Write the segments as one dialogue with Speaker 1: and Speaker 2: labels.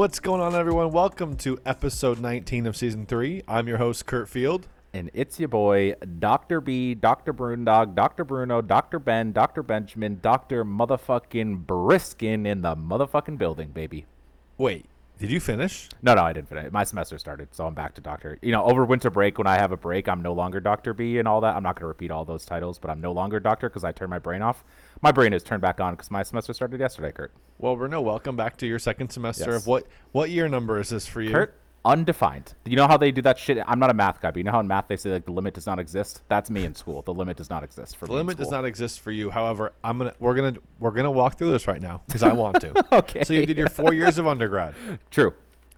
Speaker 1: What's going on, everyone? Welcome to episode 19 of season three. I'm your host, Kurt Field.
Speaker 2: And it's your boy, Dr. B, Dr. Brundog, Dr. Bruno, Dr. Ben, Dr. Benjamin, Dr. Motherfucking Briskin in the motherfucking building, baby.
Speaker 1: Wait, did you finish?
Speaker 2: No, no, I didn't finish. My semester started, so I'm back to Doctor. You know, over winter break, when I have a break, I'm no longer Doctor B and all that. I'm not going to repeat all those titles, but I'm no longer Doctor because I turned my brain off. My brain is turned back on because my semester started yesterday, Kurt.
Speaker 1: Well, Bruno, welcome back to your second semester
Speaker 2: Yes.
Speaker 1: of what? What year number is this for you?
Speaker 2: Kurt, undefined. You know how they do that shit? I'm not a math guy, but you know how in math they say like the limit does not exist? That's me in school. The limit does not exist for
Speaker 1: The
Speaker 2: me. in
Speaker 1: limit does not exist for you. However, I'm gonna we're gonna we're gonna walk through this right now because I want to.
Speaker 2: Okay.
Speaker 1: So you did your four years of undergrad.
Speaker 2: True.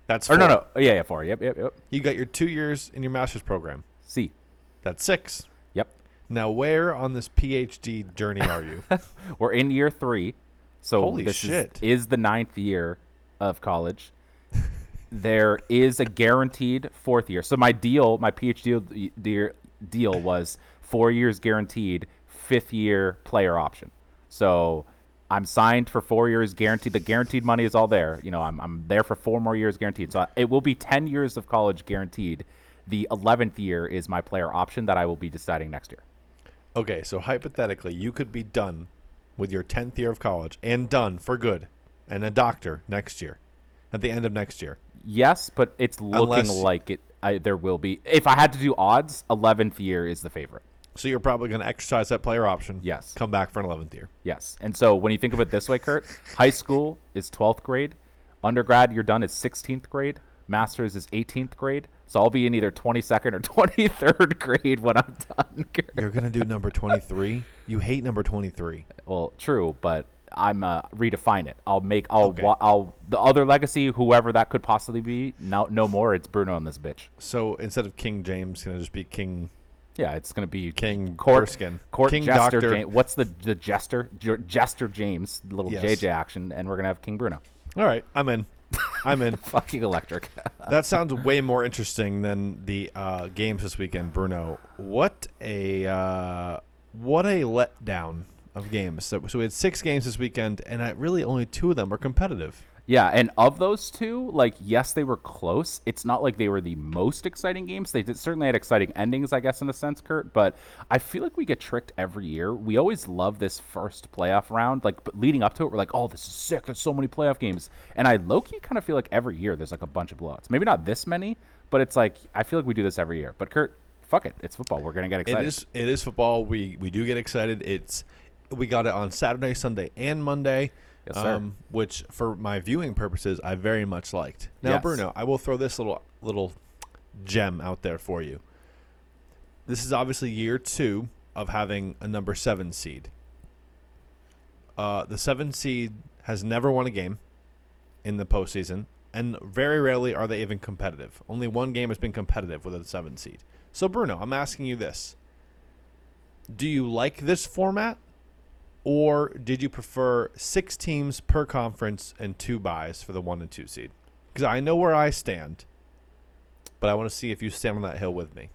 Speaker 1: That's
Speaker 2: Or no, no. Yeah, yeah, four. Yep, yep, yep.
Speaker 1: You got your two years in your master's program.
Speaker 2: C.
Speaker 1: That's six. Now, where on this PhD journey are you?
Speaker 2: We're in year three. So
Speaker 1: Holy
Speaker 2: this
Speaker 1: shit.
Speaker 2: Is, is the ninth year of college. there is a guaranteed fourth year. So my deal, my PhD deal, deal was four years guaranteed, fifth year player option. So I'm signed for four years guaranteed. The guaranteed money is all there. You know, I'm, I'm there for four more years guaranteed. So it will be 10 years of college guaranteed. The 11th year is my player option that I will be deciding next year.
Speaker 1: Okay, so hypothetically, you could be done with your 10th year of college and done for good and a doctor next year, at the end of next year.
Speaker 2: Yes, but it's looking
Speaker 1: Unless-
Speaker 2: like it. I, there will be. If I had to do odds, eleventh year is the favorite.
Speaker 1: So you're probably going to exercise that player option.
Speaker 2: Yes.
Speaker 1: Come back for an 11th year.
Speaker 2: Yes, and so when you think of it this way, Kurt, high school is twelfth grade, undergrad you're done is sixteenth grade, masters is eighteenth grade. So I'll be in either twenty second or twenty third grade when I'm done. Kurt.
Speaker 1: You're going to do number 23. You hate number 23.
Speaker 2: Well, true, but I'm uh, redefine it. I'll make. I'll.
Speaker 1: Okay.
Speaker 2: wa- I'll. The other legacy, whoever that could possibly be, no, no more. It's Bruno and this bitch.
Speaker 1: So instead of King James, going to just be King
Speaker 2: Yeah, it's gonna be
Speaker 1: King
Speaker 2: Court,
Speaker 1: Erskine.
Speaker 2: Court
Speaker 1: King
Speaker 2: Jester.
Speaker 1: Doctor.
Speaker 2: James, what's the the Jester? Jester James, little
Speaker 1: Yes.
Speaker 2: JJ action, and we're gonna have King Bruno.
Speaker 1: All right, I'm in. I'm in.
Speaker 2: Fucking electric.
Speaker 1: That sounds way more interesting than the uh, games this weekend, Bruno. What a uh, what a letdown of games. So, so we had six games this weekend, and I, really only two of them were competitive.
Speaker 2: Yeah, and of those two, like yes, they were close. It's not like they were the most exciting games. They did, certainly had exciting endings, I guess, in a sense, Kurt. But I feel like we get tricked every year. We always love this first playoff round. Like but leading up to it, we're like, oh, this is sick. There's so many playoff games, and I low key kind of feel like every year there's like a bunch of blowouts. Maybe not this many, but it's like I feel like we do this every year. But Kurt, fuck it, it's football. We're gonna get excited.
Speaker 1: It is it is football. We we do get excited. It's we got it on Saturday, Sunday, and Monday. Um,
Speaker 2: Yes, sir.
Speaker 1: which for my viewing purposes I very much liked. Now,
Speaker 2: Yes.
Speaker 1: Bruno, I will throw this little little gem out there for you. This is obviously year two of having a number seven seed. Uh, the seven seed has never won a game in the postseason, and very rarely are they even competitive. Only one game has been competitive with a seven seed. So, Bruno, I'm asking you this: Do you like this format, or did you prefer six teams per conference and two byes for the one and two seed? Because I know where I stand, but I want to see if you stand on that hill with me.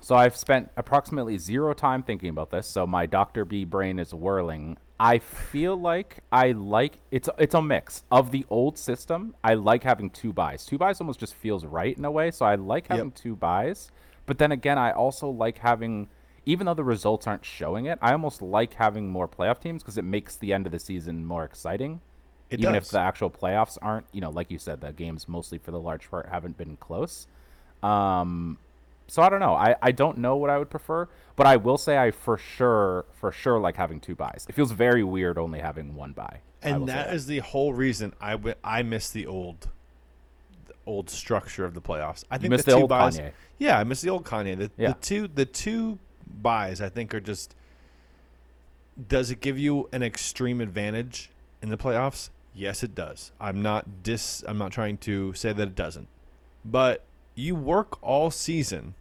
Speaker 2: So I've spent approximately zero time thinking about this. So my Dr. B brain is whirling. I feel like I like it's it's a mix of the old system. I like having two byes. Two byes almost just feels right in a way. So I like
Speaker 1: Yep.
Speaker 2: having two byes. But then again, I also like having even though the results aren't showing it, I almost like having more playoff teams because it makes the end of the season more exciting.
Speaker 1: It
Speaker 2: even
Speaker 1: does.
Speaker 2: if the actual playoffs aren't, you know, like you said, the games mostly for the large part haven't been close. Um, so I don't know. I, I don't know what I would prefer, but I will say I for sure for sure like having two byes. It feels very weird only having one bye.
Speaker 1: And
Speaker 2: say
Speaker 1: that is the whole reason I wi- I miss the old the old structure of the playoffs. I think
Speaker 2: miss
Speaker 1: the,
Speaker 2: the
Speaker 1: two
Speaker 2: old
Speaker 1: byes.
Speaker 2: Kanye.
Speaker 1: Yeah, I miss the old Kanye. The,
Speaker 2: Yeah.
Speaker 1: the two the two byes I think are just. Does it give you an extreme advantage in the playoffs? Yes, it does. I'm not dis. I'm not trying to say that it doesn't, but you work all season,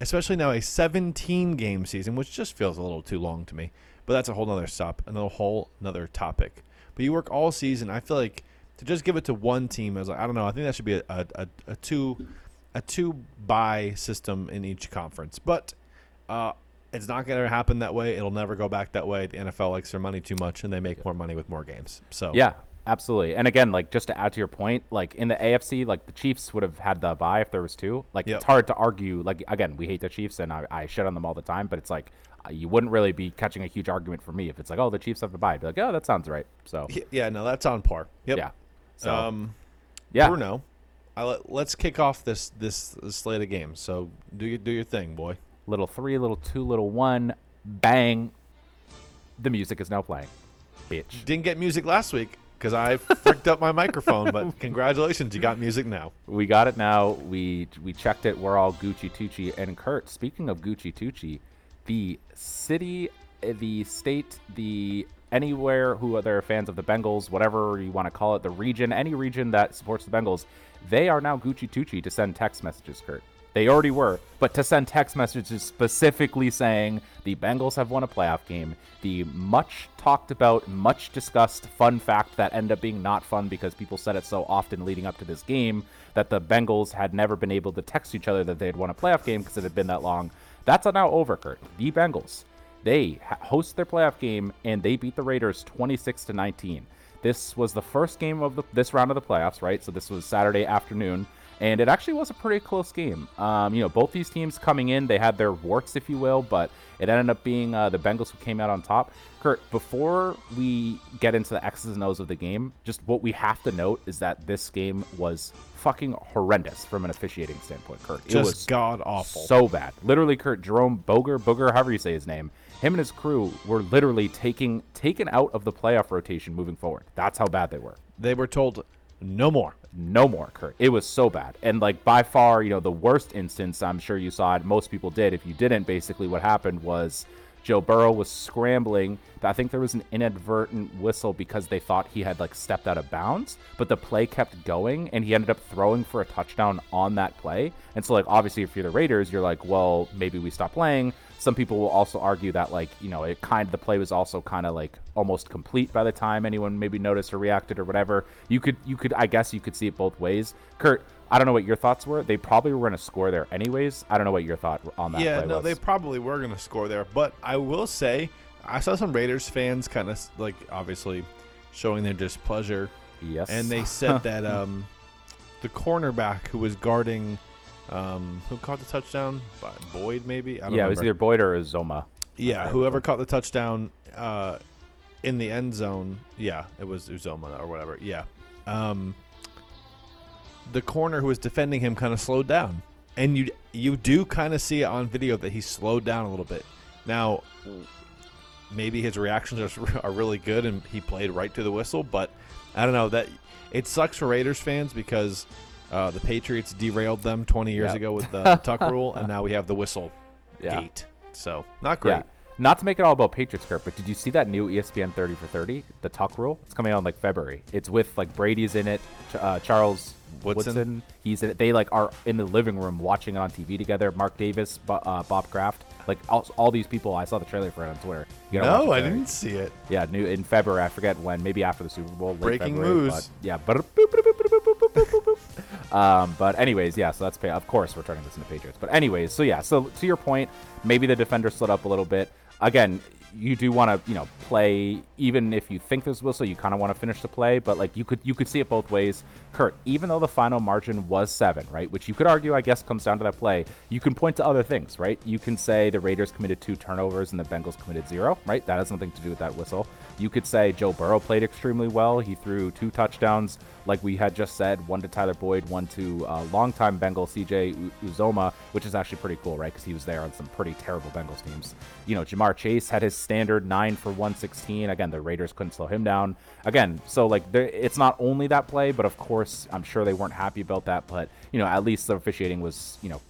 Speaker 1: especially now a 17 game season, which just feels a little too long to me. But that's a whole nother stop, another whole another topic. But you work all season. I feel like to just give it to one team, I was like, I don't know. I think that should be a, a, a, a two a two bye system in each conference. But uh, it's not going to happen that way. It'll never go back that way. The NFL likes their money too much, and they make more money with more games. So
Speaker 2: Yeah. absolutely. And again, like just to add to your point, like in the AFC, like the Chiefs would have had the bye if there was two. Like
Speaker 1: Yep.
Speaker 2: it's hard to argue. Like again, we hate the Chiefs, and I, I shit on them all the time. But it's like uh, you wouldn't really be catching a huge argument for me if it's like, oh, the Chiefs have the bye. I'd be like, oh, that sounds right. So
Speaker 1: Yeah, no, that's on par. Yep.
Speaker 2: yeah, so
Speaker 1: um,
Speaker 2: yeah,
Speaker 1: Bruno, I let, let's kick off this, this this slate of games. So do you do your thing, boy.
Speaker 2: Little three, little two, little one, bang. The music is now playing, bitch.
Speaker 1: Didn't get music last week because I fricked up my microphone, but congratulations, you got music now.
Speaker 2: We got it now. We we checked it. We're all Gucci Tucci. And Kurt, speaking of Gucci Tucci, the city, eh, the state, the anywhere who are there fans of the Bengals, whatever you want to call it, the region, any region that supports the Bengals, they are now Gucci Tucci to send text messages, Kurt. They already were, but to send text messages specifically saying the Bengals have won a playoff game, the much talked about, much discussed fun fact that ended up being not fun because people said it so often leading up to this game that the Bengals had never been able to text each other that they had won a playoff game because it had been that long. That's now over, Kurt. The Bengals, they host their playoff game and they beat the Raiders 26 to 19. This was the first game of the, this round of the playoffs, right? So this was Saturday afternoon and it actually was a pretty close game. Um, you know, both these teams coming in, they had their warts, if you will, but it ended up being uh, the Bengals who came out on top. Kurt, before we get into the X's and O's of the game, just what we have to note is that this game was fucking horrendous from an officiating standpoint. Kurt, it
Speaker 1: Just
Speaker 2: was
Speaker 1: god awful.
Speaker 2: so bad. Literally, Kurt Jerome Boger, Booger, however you say his name, him and his crew were literally taking taken out of the playoff rotation moving forward. That's how bad they were
Speaker 1: they were told no more.
Speaker 2: No more kurt. It was so bad. And like by far you know the worst instance i'm sure you saw it most people did if you didn't basically what happened was joe burrow was scrambling. I think there was an inadvertent whistle because they thought he had like stepped out of bounds but the play kept going and he ended up throwing for a touchdown on that play. And so like obviously if you're the raiders you're like well maybe we stop playing some people will also argue that like you know it kind of the play was also kind of like almost complete by the time anyone maybe noticed or reacted or whatever. You could you could i guess you could see it both ways. Kurt i don't know what your thoughts were. They probably were going to score there anyways. I don't know what your thought on that
Speaker 1: yeah, no,
Speaker 2: was.
Speaker 1: they probably were going to score there, but I will say I saw some Raiders fans kind of like obviously showing their displeasure,
Speaker 2: yes.
Speaker 1: And they said that um, the cornerback who was guarding, um, who caught the touchdown, Bo- Boyd maybe. I don't
Speaker 2: yeah it was either boyd or zoma
Speaker 1: Yeah, whoever caught the touchdown uh, in the end zone. Yeah, it was Uzomah or whatever. Yeah. Um, the corner who was defending him kind of slowed down, and you you do kind of see it on video that he slowed down a little bit. Now, maybe his reactions are, are really good and he played right to the whistle, but I don't know that it sucks for Raiders fans because. Uh, the Patriots derailed them 20 years
Speaker 2: Yep.
Speaker 1: ago with the tuck rule, and now we have the whistle
Speaker 2: yeah
Speaker 1: gate. So not great.
Speaker 2: yeah not to make it all about Patriots, Kurt, but did you see that new E ESPN 30 for 30, the Tuck rule? It's coming out in like February. It's with like Brady's in it, uh, Charles
Speaker 1: Woodson?
Speaker 2: Woodson. He's in it. They like are in the living room watching it on TV together. Mark Davis, Bo- uh, Bob Kraft, like all, all these people. I saw the trailer for it on Twitter. You
Speaker 1: No, I didn't see it.
Speaker 2: Yeah, new in February. I forget when. Maybe after the Super Bowl. late
Speaker 1: Breaking
Speaker 2: February,
Speaker 1: news.
Speaker 2: But yeah. Um, but anyways, yeah. So that's pay. Of course, we're turning this into Patriots. But anyways, so yeah. So to your point, maybe the defender slid up a little bit. Again, you do want to you know play even if you think there's whistle, you kind of want to finish the play. But like you could you could see it both ways. Kurt, even though the final margin was seven, right, which you could argue, I guess, comes down to that play. You can point to other things, right? You can say the Raiders committed two turnovers and the Bengals committed zero, right? That has nothing to do with that whistle. You could say Joe Burrow played extremely well. He threw two touchdowns, like we had just said, one to Tyler Boyd, one to uh, longtime Bengal CJ Uzomah, which is actually pretty cool, right? Because he was there on some pretty terrible Bengals teams. You know, Ja'Marr Chase had his standard nine for 116. Again, the Raiders couldn't slow him down. Again, so like it's not only that play, but of course, I'm sure they weren't happy about that. But you know, at least the officiating was, you know,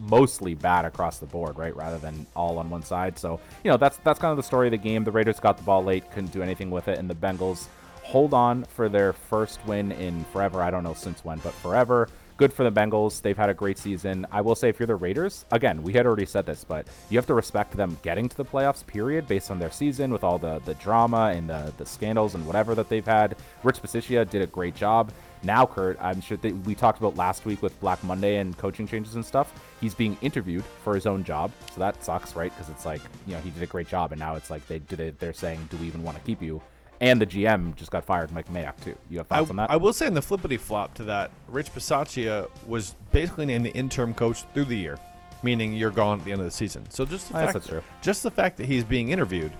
Speaker 2: mostly bad across the board, right? Rather than all on one side. So, you know, that's that's kind of the story of the game. The Raiders got the ball late, couldn't do anything with it, and the Bengals hold on for their first win in forever. I don't know since when, but forever. Good for the Bengals. They've had a great season. I will say, if you're the Raiders, again, we had already said this, but you have to respect them getting to the playoffs, period, based on their season with all the, the drama and the, the scandals and whatever that they've had. Rich Bisaccia did a great job. Now, Kurt, I'm sure that we talked about last week with Black Monday and coaching changes and stuff. He's being interviewed for his own job, so that sucks, right? Because it's like you know he did a great job, and now it's like they did it. They're saying, "Do we even want to keep you?" And the GM just got fired, Mike Mayock too. You have
Speaker 1: I,
Speaker 2: thoughts on that?
Speaker 1: I will say in the flippity flop to that, Rich Bisaccia was basically named the interim coach through the year, meaning you're gone at the end of the season. So just the fact,
Speaker 2: that's true.
Speaker 1: just the fact that he's being interviewed,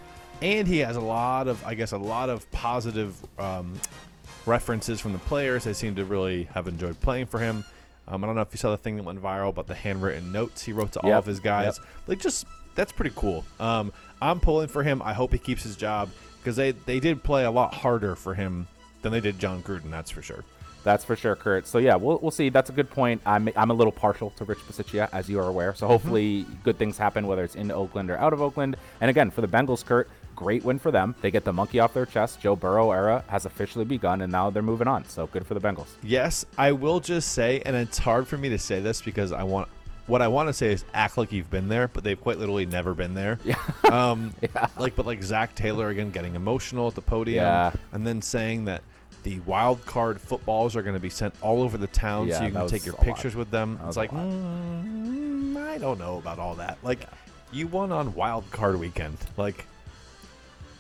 Speaker 1: and he has a lot of, I guess, a lot of positive um, references from the players. They seem to really have enjoyed playing for him. Um, I don't know if you saw the thing that went viral about the handwritten notes he wrote to all of his guys.
Speaker 2: yep.
Speaker 1: Like, just that's pretty cool. Um, I'm pulling for him. I hope he keeps his job because they they did play a lot harder for him than they did Jon Gruden. That's for sure.
Speaker 2: That's for sure, Kurt. So yeah, we'll, we'll see. That's a good point. I'm I'm a little partial to Rich Bisaccia, as you are aware. So mm-hmm. hopefully, good things happen, whether it's in Oakland or out of Oakland. And again, for the Bengals, Kurt, great win for them. They get the monkey off their chest. Joe Burrow era has officially begun, and now they're moving on. So good for the Bengals.
Speaker 1: Yes, I will just say, and it's hard for me to say this because I want what I want to say is act like you've been there, but they've quite literally never been there.
Speaker 2: Yeah.
Speaker 1: Um, like, but like Zac Taylor again getting emotional at the podium,
Speaker 2: Yeah.
Speaker 1: and then saying that the wild card footballs are going to be sent all over the town
Speaker 2: Yeah,
Speaker 1: so you can take your
Speaker 2: a lot.
Speaker 1: pictures with them. It's like, mm, I don't know about all that. Like, you won on wild card weekend. Like,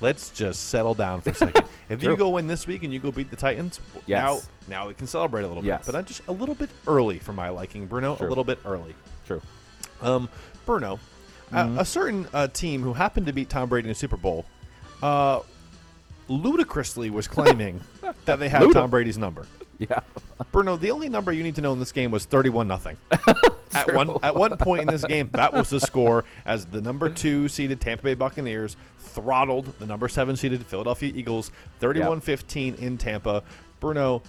Speaker 1: let's just settle down for a second. if you go win this week and you go beat the Titans,
Speaker 2: Yes.
Speaker 1: now now we can celebrate a little
Speaker 2: Yes.
Speaker 1: bit. But I'm just a little bit early for my liking, Bruno.
Speaker 2: True.
Speaker 1: A little bit early.
Speaker 2: True.
Speaker 1: Um, Bruno,
Speaker 2: Mm-hmm.
Speaker 1: a, a certain uh, team who happened to beat Tom Brady in the Super Bowl, uh, ludicrously was claiming that they had
Speaker 2: Luda.
Speaker 1: Tom Brady's number.
Speaker 2: Yeah.
Speaker 1: Bruno, the only number you need to know in this game was thirty-one nothing. at one at one point in this game, that was the score as the number two seeded Tampa Bay Buccaneers throttled the number seven seeded Philadelphia Eagles, 31-15 in Tampa. Bruno,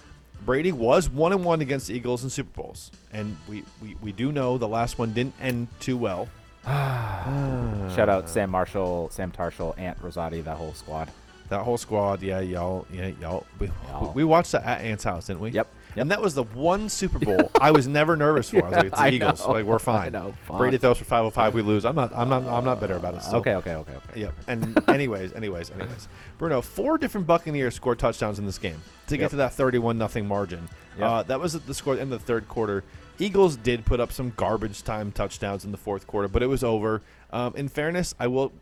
Speaker 1: Brady was one and one against the Eagles in Super Bowls, and we, we, we do know the last one didn't end too well.
Speaker 2: Shout out Sam Marshall, Sam Tarshall, Ant Rosati, that whole squad.
Speaker 1: That whole squad, yeah, y'all, yeah, y'all. We,
Speaker 2: Y'all.
Speaker 1: we watched that at Ant's house, didn't we?
Speaker 2: Yep,
Speaker 1: And that was the one Super Bowl I was never nervous for. I was like, it's the
Speaker 2: I
Speaker 1: Eagles.
Speaker 2: know.
Speaker 1: Like we're fine.
Speaker 2: I know, fine.
Speaker 1: Brady throws for 505, we lose. I'm not. I'm not. I'm not bitter about it. Still.
Speaker 2: Okay, okay, okay, okay.
Speaker 1: Yep. And anyways, anyways, anyways, Bruno, four different Buccaneers scored touchdowns in this game to get
Speaker 2: Yep.
Speaker 1: to that 31 nothing margin.
Speaker 2: Yep.
Speaker 1: Uh, that was at the score in the third quarter. Eagles did put up some garbage time touchdowns in the fourth quarter, but it was over. Um, in fairness, I will.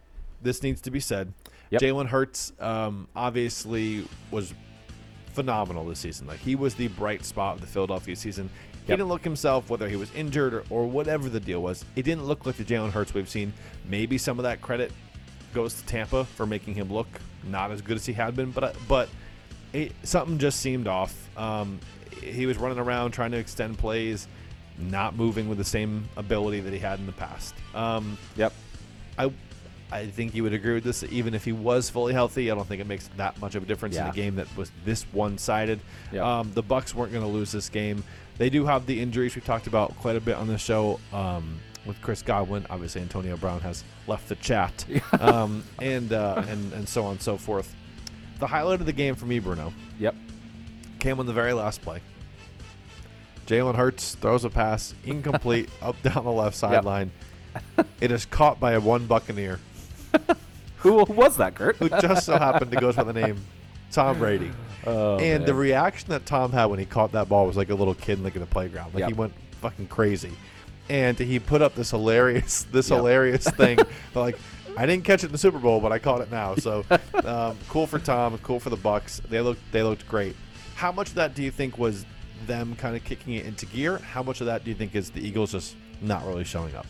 Speaker 1: This needs to be said.
Speaker 2: Yep.
Speaker 1: Jalen Hurts um, obviously was phenomenal this season. Like he was the bright spot of the Philadelphia season. He
Speaker 2: Yep.
Speaker 1: didn't look himself, whether he was injured or, or whatever the deal was. It didn't look like the Jalen Hurts we've seen. Maybe some of that credit goes to Tampa for making him look not as good as he had been, but but it, something just seemed off. Um, he was running around trying to extend plays, not moving with the same ability that he had in the past. Um,
Speaker 2: Yep.
Speaker 1: I I think you would agree with this. Even if he was fully healthy, I don't think it makes that much of a difference in a game that was this one-sided.
Speaker 2: Yep.
Speaker 1: Um, the Bucs weren't going to lose this game. They do have the injuries we talked about quite a bit on the show um, with Chris Godwin. Obviously, Antonio Brown has left the chat, um, and uh, and and so on and so forth. The highlight of the game for me, Bruno,
Speaker 2: Yep.
Speaker 1: came on the very last play. Jalen Hurts throws a pass incomplete up down the left sideline. it is caught by a one Buccaneer
Speaker 2: Who, was that, Kurt?
Speaker 1: who just so happened to go by the name Tom Brady.
Speaker 2: Oh,
Speaker 1: and the reaction that Tom had when he caught that ball was like a little kid like in the playground. Like he went fucking crazy. And he put up this hilarious this
Speaker 2: Yep.
Speaker 1: hilarious thing. like I didn't catch it in the Super Bowl, but I caught it now. So um, cool for Tom, cool for the Bucs. They looked they looked great. How much of that do you think was them kind of kicking it into gear? How much of that do you think is the Eagles just not really showing up?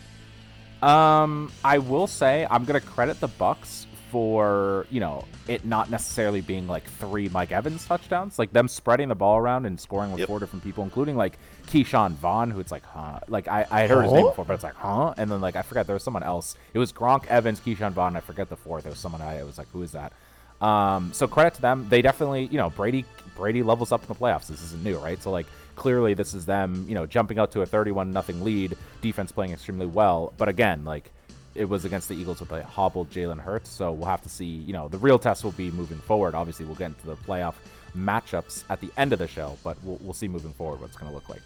Speaker 2: Um, I will say I'm gonna credit the Bucs for you know it not necessarily being like three Mike Evans touchdowns, like them spreading the ball around and scoring with
Speaker 1: Yep.
Speaker 2: four different people, including like Ke'Shawn Vaughn, who it's like, huh? Like I, I had heard his name before, but it's like, huh? And then like I forgot there was someone else. It was Gronk, Evans, Ke'Shawn Vaughn. I forget the fourth. It was someone I, I was like, who is that? Um, so credit to them. They definitely, you know, Brady Brady levels up in the playoffs. This isn't new, right? So like clearly this is them, you know, jumping out to a 31 nothing lead, defense playing extremely well. But again, like it was against the Eagles with a hobbled Jalen Hurts. So we'll have to see, you know, the real test will be moving forward. Obviously, we'll get into the playoff matchups at the end of the show, but we'll, we'll see moving forward what it's going to look like.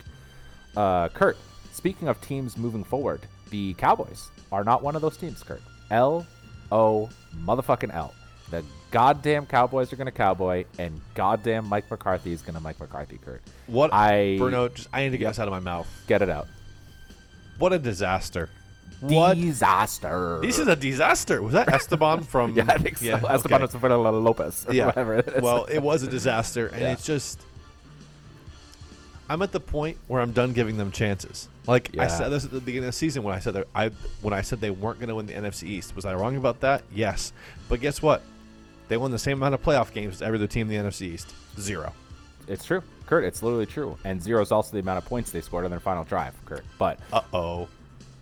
Speaker 2: Uh, Kurt, speaking of teams moving forward, the Cowboys are not one of those teams, Kurt. L O motherfucking L. The goddamn Cowboys are going to cowboy, and goddamn Mike McCarthy is going to Mike McCarthy, Kurt.
Speaker 1: What
Speaker 2: I
Speaker 1: Bruno, just I need to get this out of my mouth.
Speaker 2: get it out.
Speaker 1: What a disaster. What?
Speaker 2: disaster.
Speaker 1: This is a disaster. Was that Esteban from?
Speaker 2: yeah, I think so. Esteban
Speaker 1: okay.
Speaker 2: Esteban Lopez. Or
Speaker 1: yeah.
Speaker 2: Whatever it is.
Speaker 1: Well, it was a disaster, and
Speaker 2: Yeah.
Speaker 1: it's just. I'm at the point where I'm done giving them chances. Like I said this at the beginning of the season when I said that I when I said they weren't going to win the NFC East. Was I wrong about that? Yes. But guess what? They won the same amount of playoff games as every other team in the NFC East. Zero.
Speaker 2: it's true, Kurt. It's literally true. And zero is also the amount of points they scored on their final drive, Kurt. But
Speaker 1: Uh oh.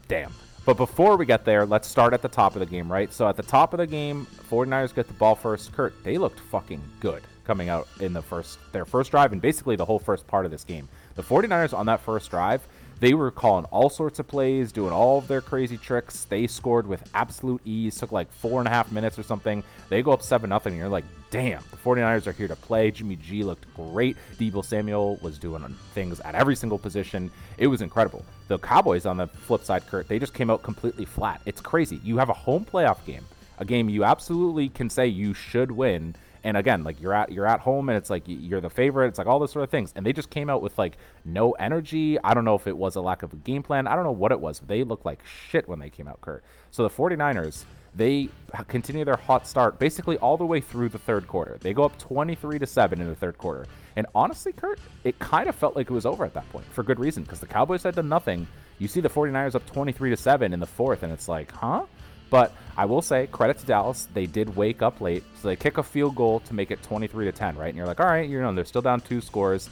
Speaker 2: damn. But before we get there, let's start at the top of the game, right? So at the top of the game, 49ers get the ball first. Kurt, they looked fucking good coming out in the first their first drive and basically the whole first part of this game. The 49ers on that first drive, they were calling all sorts of plays, doing all of their crazy tricks. They scored with absolute ease, took like four and a half minutes or something. They go up 7 nothing. and you're like, damn, the 49ers are here to play. Jimmy G looked great. Deebo Samuel was doing things at every single position. It was incredible. The Cowboys on the flip side, Kurt, they just came out completely flat. It's crazy. You have a home playoff game, a game you absolutely can say you should win. And again, like you're at you're at home, and it's like you're the favorite. It's like all those sort of things, and they just came out with like no energy. I don't know if it was a lack of a game plan. I don't know what it was. They looked like shit when they came out, Kurt. So the 49ers, they continue their hot start basically all the way through the third quarter. They go up 23 to 7 in the third quarter. And honestly, Kurt, it kind of felt like it was over at that point for good reason because the Cowboys had done nothing. You see the 49ers up 23 to 7 in the fourth, and it's like, huh? But I will say, credit to Dallas, they did wake up late. So they kick a field goal to make it 23 to 10, right? And you're like, all right, you know, they're still down two scores.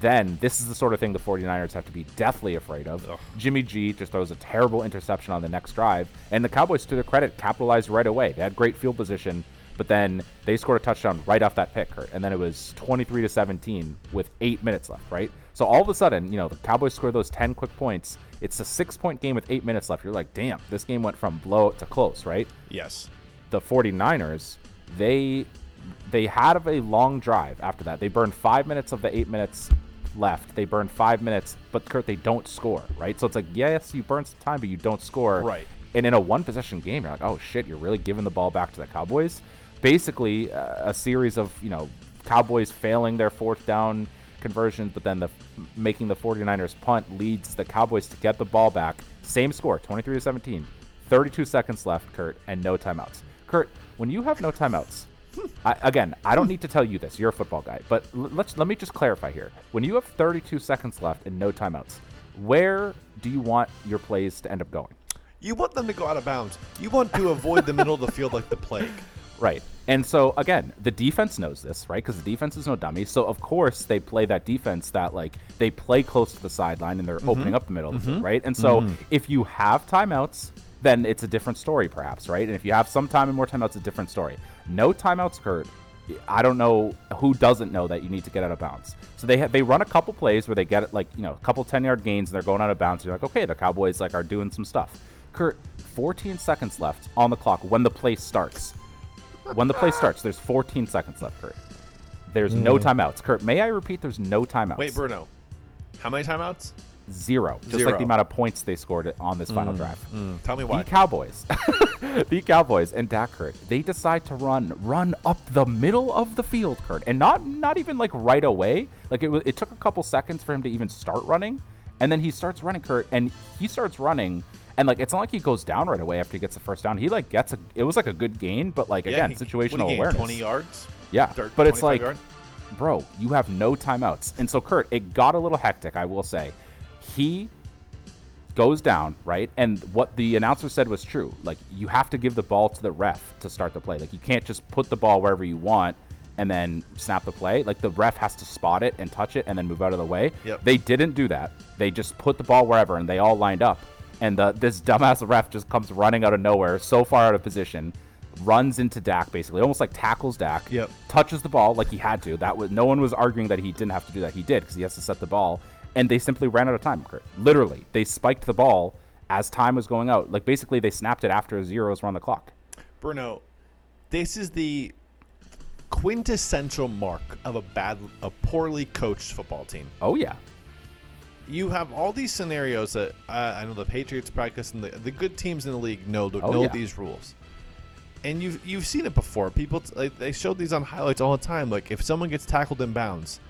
Speaker 2: Then this is the sort of thing the 49ers have to be deathly afraid of. Jimmy G just throws a terrible interception on the next drive. And the Cowboys, to their credit, capitalized right away. They had great field position, but then they scored a touchdown right off that pick, Kurt. And then it was 23 to 17 with eight minutes left, right? So all of a sudden, you know, the Cowboys score those 10 quick points. It's a six point game with eight minutes left. You're like, damn, this game went from blowout to close, right?
Speaker 1: Yes.
Speaker 2: the 49ers, they they had a long drive after that. They burned five minutes of the eight minutes left. They burned five minutes, but Kurt, they don't score, right? So it's like, yes, you burn some time, but you don't score.
Speaker 1: Right.
Speaker 2: And in a one possession game, you're like, oh shit, you're really giving the ball back to the Cowboys. Basically, uh, a series of, you know, Cowboys failing their fourth down conversions, but then the making the 49ers punt leads the Cowboys to get the ball back. Same score, 23 to 17. 32 seconds left, Kurt, and no timeouts. Kurt, when you have no timeouts, I, again, I don't need to tell you this. You're a football guy, but l- let's let me just clarify here. When you have 32 seconds left and no timeouts, where do you want your plays to end up going?
Speaker 1: You want them to go out of bounds. You want to avoid the middle of the field like the plague.
Speaker 2: Right. And so again, the defense knows this, right? Because the defense is no dummy. So of course they play that defense that like they play close to the sideline and they're mm-hmm. opening up the middle of the field, mm-hmm. right? And so mm-hmm. if you have timeouts, then it's a different story, perhaps, right? And if you have some time and more timeouts, it's a different story. No timeouts, Kurt. I don't know who doesn't know that you need to get out of bounds. So they ha- they run a couple plays where they get it like you know a couple ten yard gains and they're going out of bounds. You're like, okay, the Cowboys like are doing some stuff. Kurt, 14 seconds left on the clock when the play starts. When the play starts, there's 14 seconds left, Kurt. There's no hmm. timeouts. Kurt, may I repeat? There's no timeouts.
Speaker 1: Wait, Bruno. How many timeouts?
Speaker 2: Zero. Just like the amount of points they scored on this final hmm. drive. Hmm.
Speaker 1: Tell me why.
Speaker 2: The Cowboys, the Cowboys, and Dak Kurt, they decide to run, run up the middle of the field, Kurt, and not not even like right away. Like it was, it took a couple seconds for him to even start running, and then he starts running, Kurt, and he starts running, and like it's not like he goes down right away after he gets the first down. He like gets a, it was like a good gain, but like
Speaker 1: Yeah,
Speaker 2: again,
Speaker 1: he-
Speaker 2: situational
Speaker 1: what do you gain,
Speaker 2: awareness.
Speaker 1: 20 yards?
Speaker 2: Yeah,
Speaker 1: Thir-
Speaker 2: but it's like,
Speaker 1: yard?
Speaker 2: bro, you have no timeouts. And so, Kurt, it got a little hectic, I will say. He goes down, right? And what the announcer said was true. Like, you have to give the ball to the ref to start the play. Like, you can't just put the ball wherever you want and then snap the play. Like, the ref has to spot it and touch it and then move out of the way.
Speaker 1: Yep.
Speaker 2: They didn't do that. They just put the ball wherever and they all lined up. And the, this dumbass ref just comes running out of nowhere, so far out of position, runs into Dak basically, almost like tackles Dak
Speaker 1: Yep.
Speaker 2: touches the ball like he had to. That was no one was arguing that he didn't have to do that. He did because he has to set the ball, and they simply ran out of time. Literally, they spiked the ball as time was going out. Like basically, they snapped it after zeros were on the clock.
Speaker 1: Bruno, this is the quintessential mark of a bad, a poorly coached football team.
Speaker 2: Oh yeah,
Speaker 1: You have all these scenarios that uh, I know the Patriots practice and the, the good teams in the league know
Speaker 2: Oh,
Speaker 1: know
Speaker 2: yeah.
Speaker 1: these rules. And you've you've seen it before. People t- like, they showed these on highlights all the time. Like if someone gets tackled in bounds,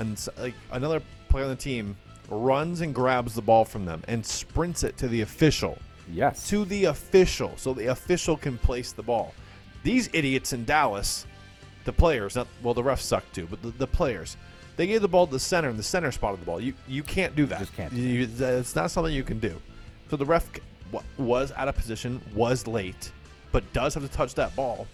Speaker 1: and like another player on the team runs and grabs the ball from them and sprints it to the official
Speaker 2: Yes.
Speaker 1: to the official, so the official can place the ball. These idiots in Dallas, the players, not well, the refs suck too, but the, the players, they gave the ball to the center, and the center spotted the ball. You you can't do that.
Speaker 2: Just can't
Speaker 1: You, it's not something you can do. So the ref was out of position, was late, but does have to touch that ball.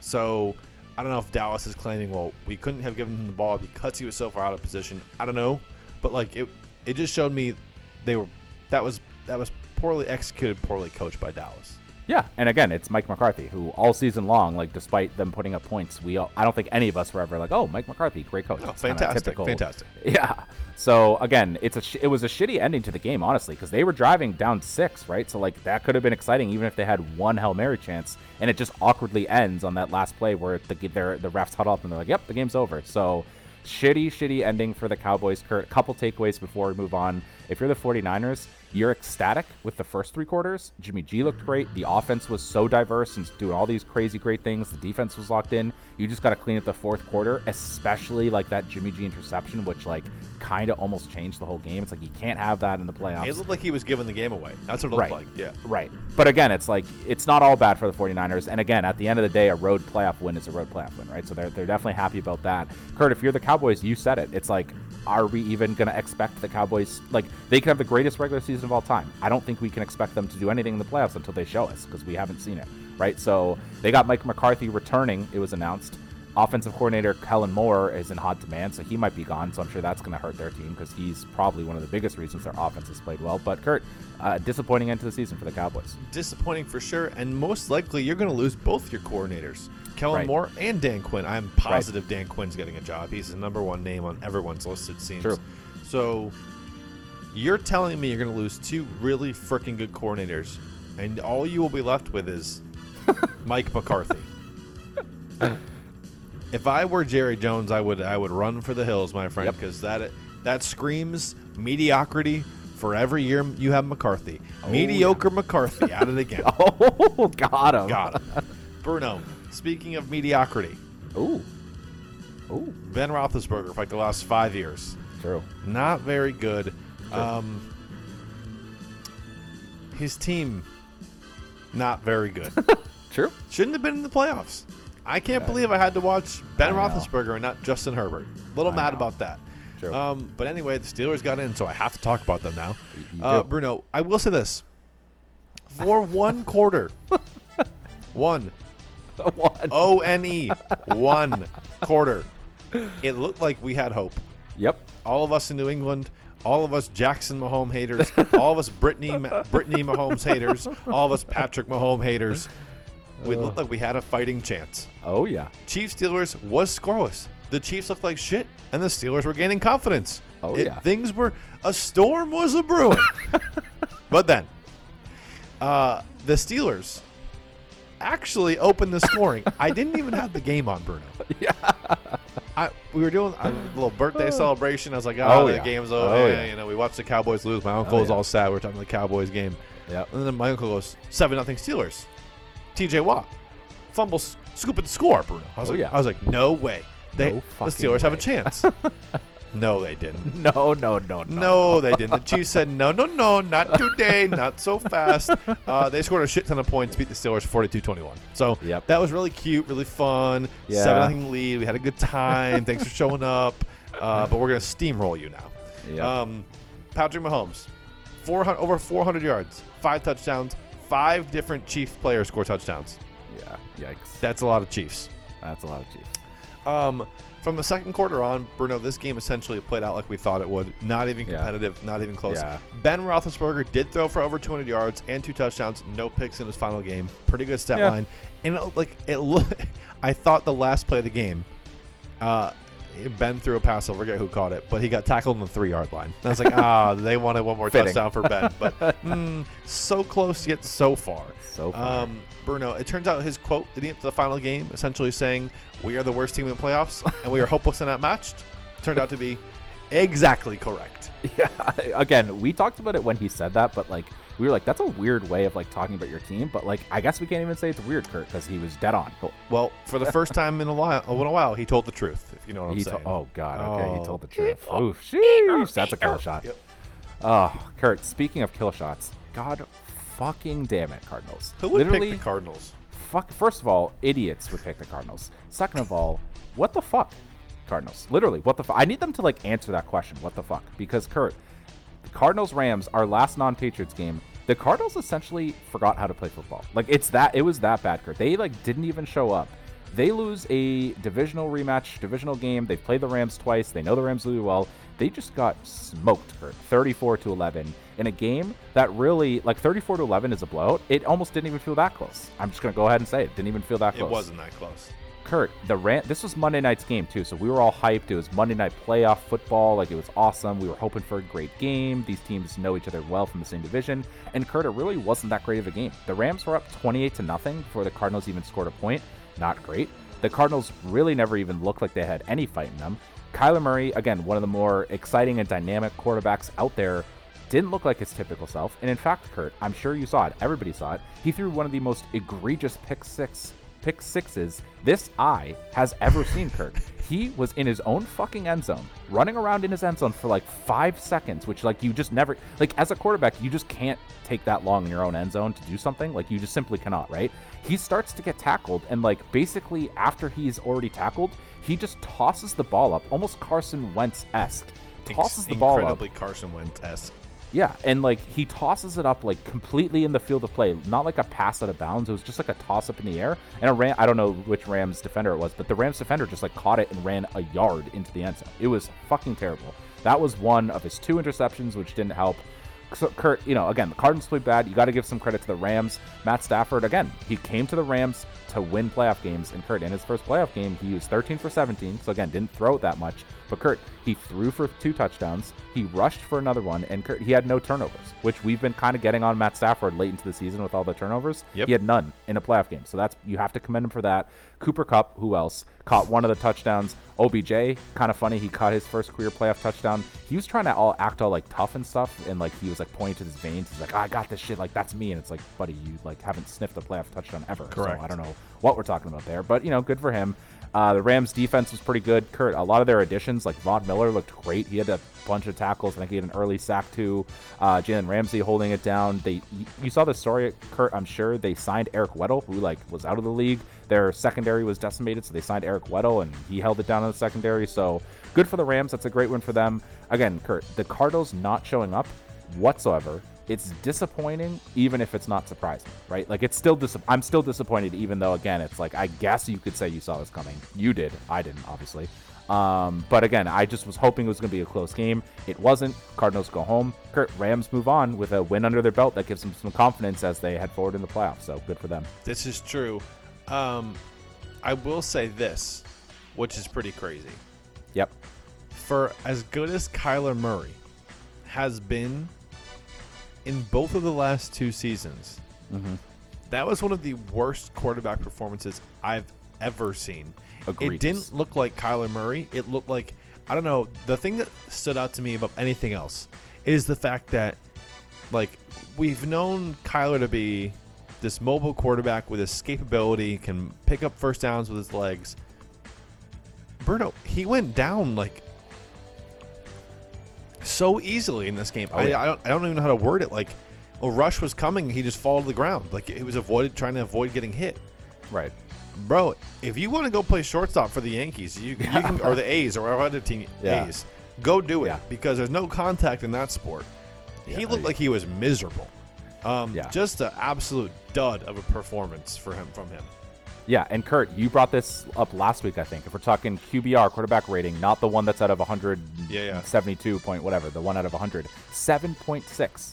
Speaker 1: So I don't know if Dallas is claiming, well, we couldn't have given him the ball because he was so far out of position. I don't know, but like it, it just showed me they were that was that was poorly executed, poorly coached by Dallas.
Speaker 2: Yeah, and again, it's Mike McCarthy, who all season long, like despite them putting up points, we all, I don't think any of us were ever like, oh, Mike McCarthy, great coach.
Speaker 1: Oh,
Speaker 2: It's
Speaker 1: fantastic,
Speaker 2: typical-
Speaker 1: fantastic.
Speaker 2: Yeah. So again, it's a sh- it was a shitty ending to the game, honestly, because they were driving down six, right? So like that could have been exciting, even if they had one hail mary chance, and it just awkwardly ends on that last play where the the refs huddle up and they're like, yep, the game's over. So shitty, shitty ending for the Cowboys. Kurt, couple takeaways before we move on. If you're the 49ers, you're ecstatic with the first three quarters. Jimmy G looked great. The offense was so diverse and doing all these crazy great things. The defense was locked in. You just got to clean up the fourth quarter, especially like that Jimmy G interception, which like kind of almost changed the whole game. It's like you can't have that in the playoffs.
Speaker 1: It looked like he was giving the game away. That's what it looked
Speaker 2: Right.
Speaker 1: like. Yeah.
Speaker 2: Right. But again, it's like it's not all bad for the 49ers. And again, at the end of the day, a road playoff win is a road playoff win, right? So they're, they're definitely happy about that. Kurt, if you're the Cowboys, you said it. It's like, are we even going to expect the Cowboys? Like, they could have the greatest regular season of all time. I don't think we can expect them to do anything in the playoffs until they show us because we haven't seen it, right? So they got Mike McCarthy returning, it was announced. Offensive coordinator Kellen Moore is in hot demand, so he might be gone. So I'm sure that's going to hurt their team because he's probably one of the biggest reasons their offense has played well. But Kurt, uh, disappointing end to the season for the Cowboys.
Speaker 1: Disappointing for sure, and most likely you're going to lose both your coordinators, Kellen
Speaker 2: Right.
Speaker 1: Moore and Dan Quinn. I'm positive Dan Quinn's getting a job. He's the number one name on everyone's list. It seems.
Speaker 2: True.
Speaker 1: So you're telling me you're going to lose two really freaking good coordinators, and all you will be left with is Mike McCarthy. if I were Jerry Jones, I would I would run for the hills, my friend,
Speaker 2: Yep.
Speaker 1: because that that screams mediocrity. For every year you have McCarthy,
Speaker 2: Oh,
Speaker 1: mediocre McCarthy at it again.
Speaker 2: Oh, got him.
Speaker 1: Got him. Bruno, speaking of mediocrity,
Speaker 2: Ooh. Ooh.
Speaker 1: Ben Roethlisberger for like the last five years,
Speaker 2: True.
Speaker 1: not very good. Um, his team, not very good.
Speaker 2: True.
Speaker 1: Shouldn't have been in the playoffs. I can't believe I had to watch Ben
Speaker 2: I know.
Speaker 1: Roethlisberger and not Justin Herbert. A little mad
Speaker 2: know.
Speaker 1: about that.
Speaker 2: True.
Speaker 1: Um, but anyway, the Steelers got in, so I have to talk about them now.
Speaker 2: you
Speaker 1: Uh,
Speaker 2: do.
Speaker 1: Bruno, I will say this: for one quarter, one
Speaker 2: One.
Speaker 1: O N E, one quarter, it looked like we had hope.
Speaker 2: Yep.
Speaker 1: All of us in New England, all of us Jackson Mahomes haters, all of us Brittany Brittany Mahomes haters, all of us Patrick Mahomes haters. We looked like we had a fighting chance.
Speaker 2: Oh yeah.
Speaker 1: Chiefs Steelers was scoreless. The Chiefs looked like shit, and the Steelers were gaining confidence.
Speaker 2: Oh,
Speaker 1: It-
Speaker 2: yeah.
Speaker 1: things were a storm was a brewing. but then, uh, the Steelers actually opened the scoring. I didn't even have the game on Bruno.
Speaker 2: Yeah.
Speaker 1: I, we were doing a little birthday oh. celebration. I was like, oh,
Speaker 2: Oh,
Speaker 1: the
Speaker 2: yeah.
Speaker 1: game's oh, over.
Speaker 2: Oh,
Speaker 1: Yeah. You know, we watched the Cowboys lose. My uncle
Speaker 2: Oh,
Speaker 1: was
Speaker 2: yeah.
Speaker 1: all sad. We are talking about the Cowboys game.
Speaker 2: Yeah.
Speaker 1: And then my uncle goes, 7 nothing Steelers. TJ Watt. Fumble, s- scoop at the score, Bruno. I was,
Speaker 2: Oh,
Speaker 1: like,
Speaker 2: yeah.
Speaker 1: I was like, no way. They,
Speaker 2: No
Speaker 1: the Steelers have a chance. no, they didn't.
Speaker 2: No, no, no, no.
Speaker 1: No, they didn't. The Chiefs said, no, no, no, not today, not so fast. Uh, they scored a shit ton of points, beat the Steelers 42 21. So
Speaker 2: Yep.
Speaker 1: that was really cute, really fun.
Speaker 2: Yeah.
Speaker 1: 7 0 lead. We had a good time. Thanks for showing up. Uh, but we're going to steamroll you now.
Speaker 2: Yep.
Speaker 1: Um, Patrick Mahomes, 400, over 400 yards, five touchdowns, five different Chiefs players score touchdowns.
Speaker 2: yeah. Yikes.
Speaker 1: That's a lot of Chiefs.
Speaker 2: That's a lot of Chiefs.
Speaker 1: Um, from the second quarter on, Bruno, this game essentially played out like we thought it would. Not even
Speaker 2: Yeah.
Speaker 1: competitive, not even close.
Speaker 2: Yeah.
Speaker 1: Ben Roethlisberger did throw for over 200 yards and two touchdowns, no picks in his final game. Pretty good stat
Speaker 2: Yeah.
Speaker 1: line. And it, like it, look, I thought the last play of the game, uh, Ben threw a pass. I forget who caught it, but he got tackled on the three yard line. And I was like, ah, they wanted one more
Speaker 2: Fitting.
Speaker 1: touchdown for Ben, but mm, so close yet so far.
Speaker 2: So far.
Speaker 1: Um, Bruno, it turns out his quote leading up to the final game, essentially saying, "We are the worst team in the playoffs, and we are hopeless and outmatched," turned out to be exactly correct.
Speaker 2: Yeah. Again, we talked about it when he said that, but like we were like, that's a weird way of like talking about your team. But like, I guess we can't even say it's weird, Kurt, because he was dead on.
Speaker 1: Well, for the first time in a while, in a while, he told the truth. If you know what I'm
Speaker 2: He
Speaker 1: saying.
Speaker 2: to- oh God. Okay,
Speaker 1: Oh.
Speaker 2: he told the oh. truth. Oof. Sheesh, that's a kill shot.
Speaker 1: Yep.
Speaker 2: Oh, Kurt. Speaking of kill shots, God fucking damn it, Cardinals.
Speaker 1: Who would
Speaker 2: Literally,
Speaker 1: pick the Cardinals?
Speaker 2: fuck. First of all, idiots would pick the Cardinals. Second of all, what the fuck, Cardinals? Literally, what the fuck? I need them to like answer that question. What the fuck? Because Kurt, the Cardinals Rams, our last non-Patriots game, the Cardinals essentially forgot how to play football. Like it's that it was that bad, Kurt. They like didn't even show up. They lose a divisional rematch, divisional game. They've played the Rams twice. They know the Rams really well. They just got smoked, Kurt, 34 to 11 in a game that really, like 34 to 11 is a blowout. It almost didn't even feel that close. I'm just gonna go ahead and say it didn't even feel that close.
Speaker 1: It wasn't that close.
Speaker 2: Kurt, the rant. This was Monday night's game too, so we were all hyped. It was Monday night playoff football, like it was awesome. We were hoping for a great game. These teams know each other well from the same division, and Kurt, it really wasn't that great of a game. The Rams were up 28 to nothing before the Cardinals even scored a point. Not great. The Cardinals really never even looked like they had any fight in them. Kyler Murray, again, one of the more exciting and dynamic quarterbacks out there, didn't look like his typical self. And in fact, Kurt, I'm sure you saw it. Everybody saw it. He threw one of the most egregious pick six pick sixes this eye has ever seen, Kirk. He was in his own fucking end zone, running around in his end zone for like five seconds, which like you just never like as a quarterback, you just can't take that long in your own end zone to do something. Like you just simply cannot, right? He starts to get tackled, and like basically after he's already tackled, he just tosses the ball up, almost Carson Wentz esque. Tosses the ball up.
Speaker 1: Incredibly Carson Wentz esque.
Speaker 2: Yeah, and like he tosses it up like completely in the field of play, not like a pass out of bounds. It was just like a toss up in the air, and a ram. I don't know which Rams defender it was, but the Rams defender just like caught it and ran a yard into the end zone. It was fucking terrible. That was one of his two interceptions, which didn't help. So Kurt, you know, again, the Cardinals played bad. You got to give some credit to the Rams. Matt Stafford, again, he came to the Rams to win playoff games. And Kurt, in his first playoff game, he was 13 for 17. So again, didn't throw it that much. But Kurt, he threw for two touchdowns. He rushed for another one, and Kurt, he had no turnovers, which we've been kind of getting on Matt Stafford late into the season with all the turnovers.
Speaker 1: Yep.
Speaker 2: He had none in a playoff game, so that's you have to commend him for that. Cooper Kupp, who else caught one of the touchdowns? OBJ, kind of funny. He caught his first career playoff touchdown. He was trying to all act all like tough and stuff, and like he was like pointing to his veins. He's like, "Oh, "I got this shit. Like that's me." And it's like, buddy, you like haven't sniffed a playoff touchdown ever.
Speaker 1: Correct.
Speaker 2: So I don't know what we're talking about there, but you know, good for him. Uh, the Rams defense was pretty good. Kurt, a lot of their additions, like Von Miller, looked great. He had a bunch of tackles. I think he had an early sack too. Uh, Jalen Ramsey holding it down. They, you- saw the story, Kurt. I'm sure they signed Eric Weddle, who like was out of the league. Their secondary was decimated, so they signed Eric Weddle, and he held it down in the secondary. So good for the Rams. That's a great win for them. Again, Kurt, the Cardinals not showing up whatsoever. It's disappointing, even if it's not surprising, right? Like it's still dis- I'm still disappointed, even though again, it's like I guess you could say you saw this coming. You did, I didn't, obviously. Um, but again, I just was hoping it was going to be a close game. It wasn't. Cardinals go home. Kurt Rams move on with a win under their belt that gives them some confidence as they head forward in the playoffs. So good for them.
Speaker 1: This is true. Um, I will say this, which is pretty crazy.
Speaker 2: Yep.
Speaker 1: For as good as Kyler Murray has been in both of the last two seasons,
Speaker 2: Mhm.
Speaker 1: that was one of the worst quarterback performances I've ever seen. It didn't look like Kyler Murray. It looked like I don't know. The thing that stood out to me above anything else is the fact that like we've known Kyler to be this mobile quarterback with escapability, can pick up first downs with his legs. Bruno, he went down like so easily in this game.
Speaker 2: Oh,
Speaker 1: I,
Speaker 2: yeah.
Speaker 1: I, don't, I don't even know how to word it. Like a rush was coming, he just fall to the ground. Like he was avoided trying to avoid getting hit.
Speaker 2: Right.
Speaker 1: Bro, if you want to go play shortstop for the Yankees, you, you can, or the A's or whatever other team
Speaker 2: Yeah.
Speaker 1: A's, go do it
Speaker 2: Yeah.
Speaker 1: because there's no contact in that sport. he looked
Speaker 2: I-
Speaker 1: like he was miserable. Um,
Speaker 2: Yeah.
Speaker 1: just an absolute dud of a performance for him from him.
Speaker 2: Yeah, and Kurt, you brought this up last week, I think. If we're talking QBR quarterback rating, not the one that's out of 172 point whatever, the one out of 100, 7.6.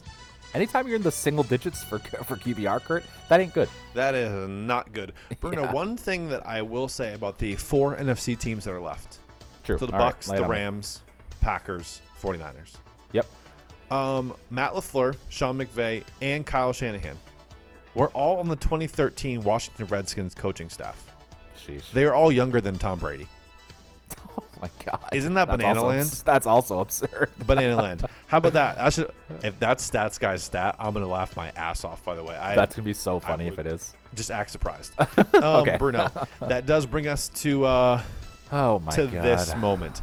Speaker 2: Anytime you're in the single digits for for QBR, Kurt, that ain't good.
Speaker 1: That is not good. Bruno,
Speaker 2: Yeah.
Speaker 1: one thing that I will say about the four NFC teams that are left.
Speaker 2: True.
Speaker 1: So the
Speaker 2: All right, Bucs, it
Speaker 1: the. Rams, Packers, 49ers.
Speaker 2: Yep.
Speaker 1: Um, Matt LaFleur, Sean McVay, and Kyle Shanahan were all on the 2013 Washington Redskins coaching staff.
Speaker 2: Sheesh.
Speaker 1: They are all younger than Tom Brady.
Speaker 2: oh my god.
Speaker 1: Isn't that
Speaker 2: That's
Speaker 1: Banana
Speaker 2: also
Speaker 1: Land?
Speaker 2: That's also absurd.
Speaker 1: Banana Land. How about that? I should. If that's Stats Guy's stat, I'm gonna laugh my ass off. By the way, I
Speaker 2: That's gonna be so funny if it is.
Speaker 1: just act surprised. Um,
Speaker 2: Okay.
Speaker 1: Bruno, that does bring us to uh,
Speaker 2: Oh my
Speaker 1: to
Speaker 2: god.
Speaker 1: this moment.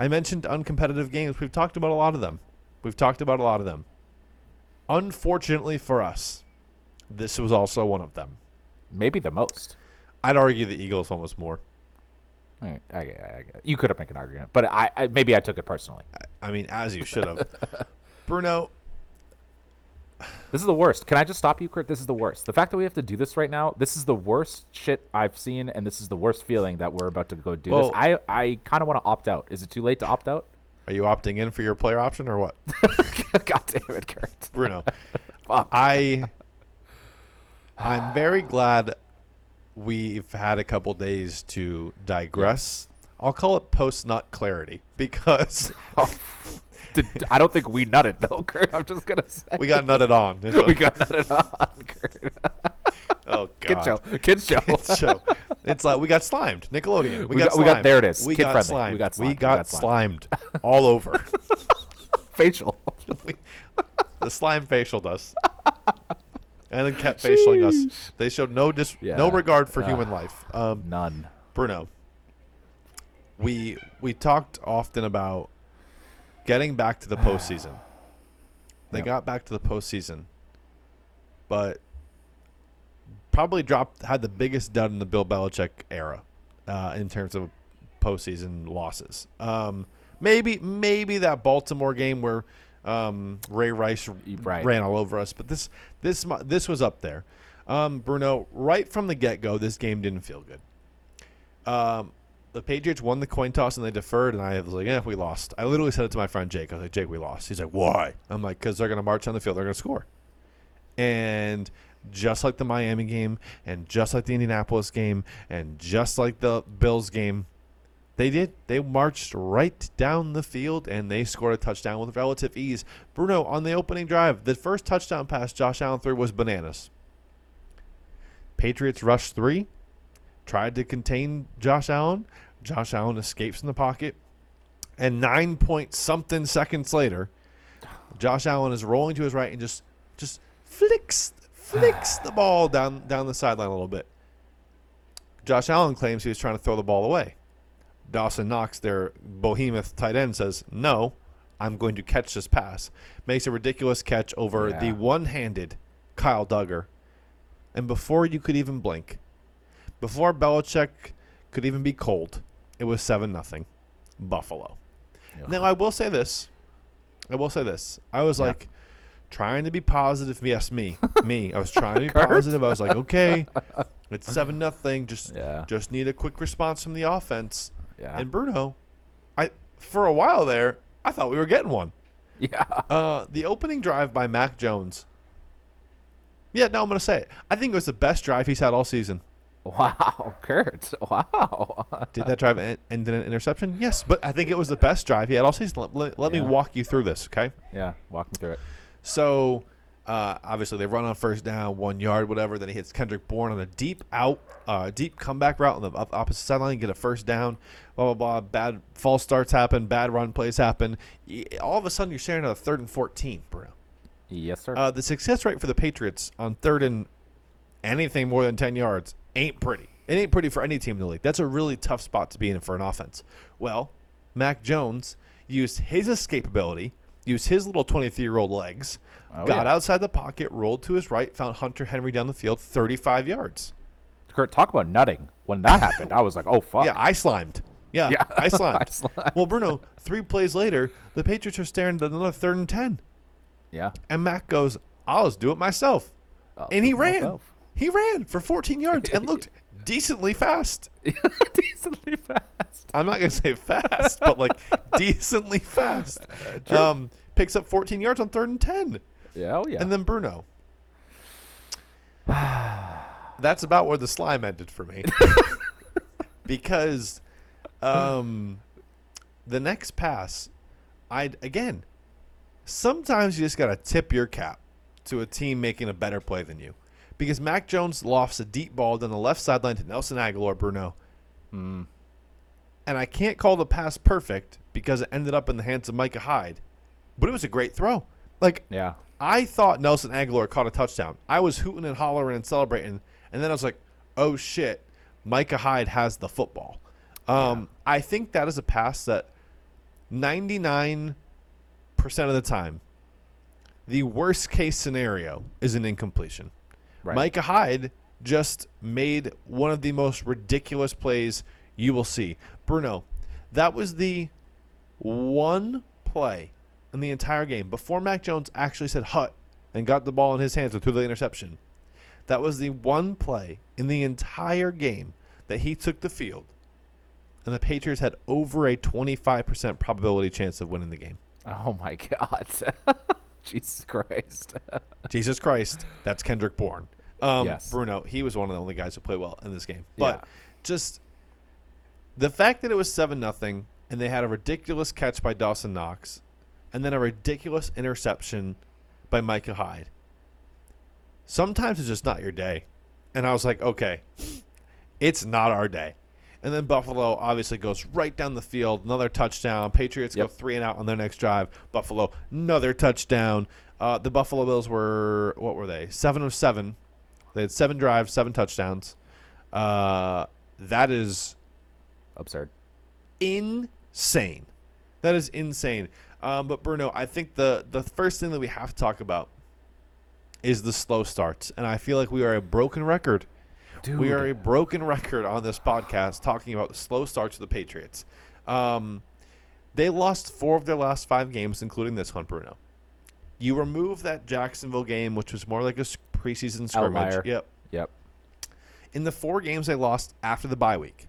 Speaker 1: I mentioned uncompetitive games. We've talked about a lot of them. We've talked about a lot of them. Unfortunately for us, this was also one of them.
Speaker 2: Maybe the most.
Speaker 1: I'd argue the Eagles was more.
Speaker 2: I, I, I, you could have made an argument, but I, I maybe I took it personally.
Speaker 1: I mean, as you should have. Bruno,
Speaker 2: This is the worst. Can I just stop you, Kurt? This is the worst. The fact that we have to do this right now, this is the worst shit I've seen, and this is the worst feeling that we're about to go do
Speaker 1: Well-
Speaker 2: this. I, I kind of want to opt out. Is it too late to opt out?
Speaker 1: are you opting in for your player option or what?
Speaker 2: God damn it, Kurt.
Speaker 1: Bruno, I I'm very glad we've had a couple days to digress. I'll call it post nut clarity because oh.
Speaker 2: Did, I don't think we nutted though, Kurt. I'm just gonna say
Speaker 1: we got nutted on.
Speaker 2: we got nutted on, Kurt.
Speaker 1: oh
Speaker 2: Kid
Speaker 1: god.
Speaker 2: show, kid show.
Speaker 1: Kids show. It's like we got slimed. Nickelodeon. We,
Speaker 2: We
Speaker 1: got,
Speaker 2: got- we got- there it is.
Speaker 1: We
Speaker 2: Kid
Speaker 1: got
Speaker 2: friendly.
Speaker 1: slimed.
Speaker 2: We got slimed. We
Speaker 1: got
Speaker 2: got
Speaker 1: slimed all over.
Speaker 2: Facial.
Speaker 1: The slime facialed us. And then kept facialing us. They showed no dis- no regard for
Speaker 2: Ah.
Speaker 1: human life. Um,
Speaker 2: None.
Speaker 1: Bruno, we we talked often about getting back to the postseason. They
Speaker 2: Yep.
Speaker 1: got back to the postseason, but probably dropped had the biggest dud in the Bill Belichick era uh, in terms of postseason losses. Um, maybe maybe that Baltimore game where um, Ray Rice
Speaker 2: Right.
Speaker 1: ran all over us, but this this this was up there. Um, Bruno, right from the get go, this game didn't feel good. Um, the Patriots won the coin toss and they deferred, and I was like, "Yeah, we lost." I literally said it to my friend Jake. I was like, "Jake, we lost." He's like, "Why?" I'm like, "Because they're gonna march on the field. They're gonna score." And just like the Miami game, and just like the Indianapolis game, and just like the Bills game, they did. They marched right down the field and they scored a touchdown with relative ease. Bruno on the opening drive, the first touchdown pass Josh Allen threw was bananas. Patriots rush three, tried to contain Josh Allen. Josh Allen escapes in the pocket, and nine point something seconds later, Josh Allen is rolling to his right and just just flicks flicks the ball down down the sideline a little bit. Josh Allen claims he was trying to throw the ball away. Dawson Knox, their behemoth tight end, says, "No, I'm going to catch this pass." Makes a ridiculous catch over
Speaker 2: Yeah.
Speaker 1: the one-handed Kyle Dugger, and before you could even blink, before Belichick could even be cold, it was seven nothing, Buffalo. Now I will say this, I will say this. I was
Speaker 2: Yeah.
Speaker 1: like trying to be positive. Yes, me, me. I was trying to be positive. I was like, okay, it's seven nothing. Just
Speaker 2: Yeah.
Speaker 1: just need a quick response from the offense.
Speaker 2: Yeah.
Speaker 1: And Bruno, I for a while there, I thought we were getting one.
Speaker 2: yeah.
Speaker 1: Uh, the opening drive by Mac Jones. Yeah, no, I'm gonna say it. I think it was the best drive he's had all season.
Speaker 2: Wow, Kurt. Wow.
Speaker 1: Did that drive end in an interception? Yes, but I think it was the best drive he had all season. Let, let- let me walk you through this, okay?
Speaker 2: yeah. Walk me through it.
Speaker 1: So, uh, obviously, they run on first down, one yard, whatever. Then he hits Kendrick Bourne on a deep out, uh, deep comeback route on the op- opposite sideline, get a first down. Blah blah blah. Bad false starts happen. Bad run plays happen. All of a sudden, you're staring at a third and fourteen, Bruno.
Speaker 2: Yes, sir.
Speaker 1: Uh, the success rate for the Patriots on third and anything more than 10 yards ain't pretty. It ain't pretty for any team in the league. That's a really tough spot to be in for an offense. Well, Mac Jones used his escapability, used his little 23 year old legs,
Speaker 2: Oh,
Speaker 1: got
Speaker 2: yeah.
Speaker 1: outside the pocket, rolled to his right, found Hunter Henry down the field 35 yards.
Speaker 2: Kurt, talk about nutting. When that happened, I was like, oh fuck.
Speaker 1: Yeah, I slimed. Yeah,
Speaker 2: Yeah.
Speaker 1: I slimed.
Speaker 2: I slimed.
Speaker 1: Well, Bruno, three plays later, the Patriots are staring at another third and 10.
Speaker 2: Yeah.
Speaker 1: And Mac goes, I'll just do it myself.
Speaker 2: I'll
Speaker 1: and he ran.
Speaker 2: myself.
Speaker 1: He ran for 14 yards and looked decently fast.
Speaker 2: Decently fast.
Speaker 1: I'm not gonna say fast, but like decently fast. Um, picks up 14 yards on third and 10,
Speaker 2: Yeah. Oh yeah.
Speaker 1: and then Bruno. That's about where the slime ended for me, because um, the next pass, I again, sometimes you just gotta tip your cap to a team making a better play than you, because Mac Jones lofts a deep ball down the left sideline to Nelson Agholor, Bruno.
Speaker 2: Mm.
Speaker 1: and I can't call the pass perfect because it ended up in the hands of Micah Hyde, but it was a great throw. Like
Speaker 2: yeah.
Speaker 1: I thought Nelson Agholor caught a touchdown. I was hooting and hollering and celebrating, and then I was like, "Oh shit, Micah Hyde has the football." Um, I think that is a pass that 99% of the time, the worst case scenario is an incompletion.
Speaker 2: Right.
Speaker 1: Micah Hyde just made one of the most ridiculous plays you will see. Bruno, that was the one play in the entire game before Mac Jones actually said hut and got the ball in his hands and threw the interception. That was the one play in the entire game that he took the field, and the Patriots had over a 25% probability chance of winning the game.
Speaker 2: Oh my God. Jesus Christ.
Speaker 1: Jesus Christ, that's Kendrick Bourne. Um,
Speaker 2: Yes.
Speaker 1: Bruno, he was one of the only guys who played well in this game. But
Speaker 2: Yeah.
Speaker 1: just the fact that it was seven nothing, and they had a ridiculous catch by Dawson Knox, and then a ridiculous interception by Micah Hyde. Sometimes it's just not your day, and I was like, okay, it's not our day. And then Buffalo obviously goes right down the field, another touchdown. Patriots go three and out on their next drive. Buffalo, another touchdown. Uh, the Buffalo Bills were what were they? Seven of seven. They had seven drives, seven touchdowns. Uh, that is
Speaker 2: Absurd.
Speaker 1: insane. That is insane. Um, but Bruno, I think the the first thing that we have to talk about is the slow starts, and I feel like we are a broken record.
Speaker 2: Dude.
Speaker 1: We are a broken record on this podcast talking about the slow starts of the Patriots. Um, they lost four of their last five games, including this one, Bruno. You remove that Jacksonville game, which was more like a preseason scrimmage.
Speaker 2: Outlier.
Speaker 1: Yep.
Speaker 2: Yep.
Speaker 1: In the four games they lost after the bye week,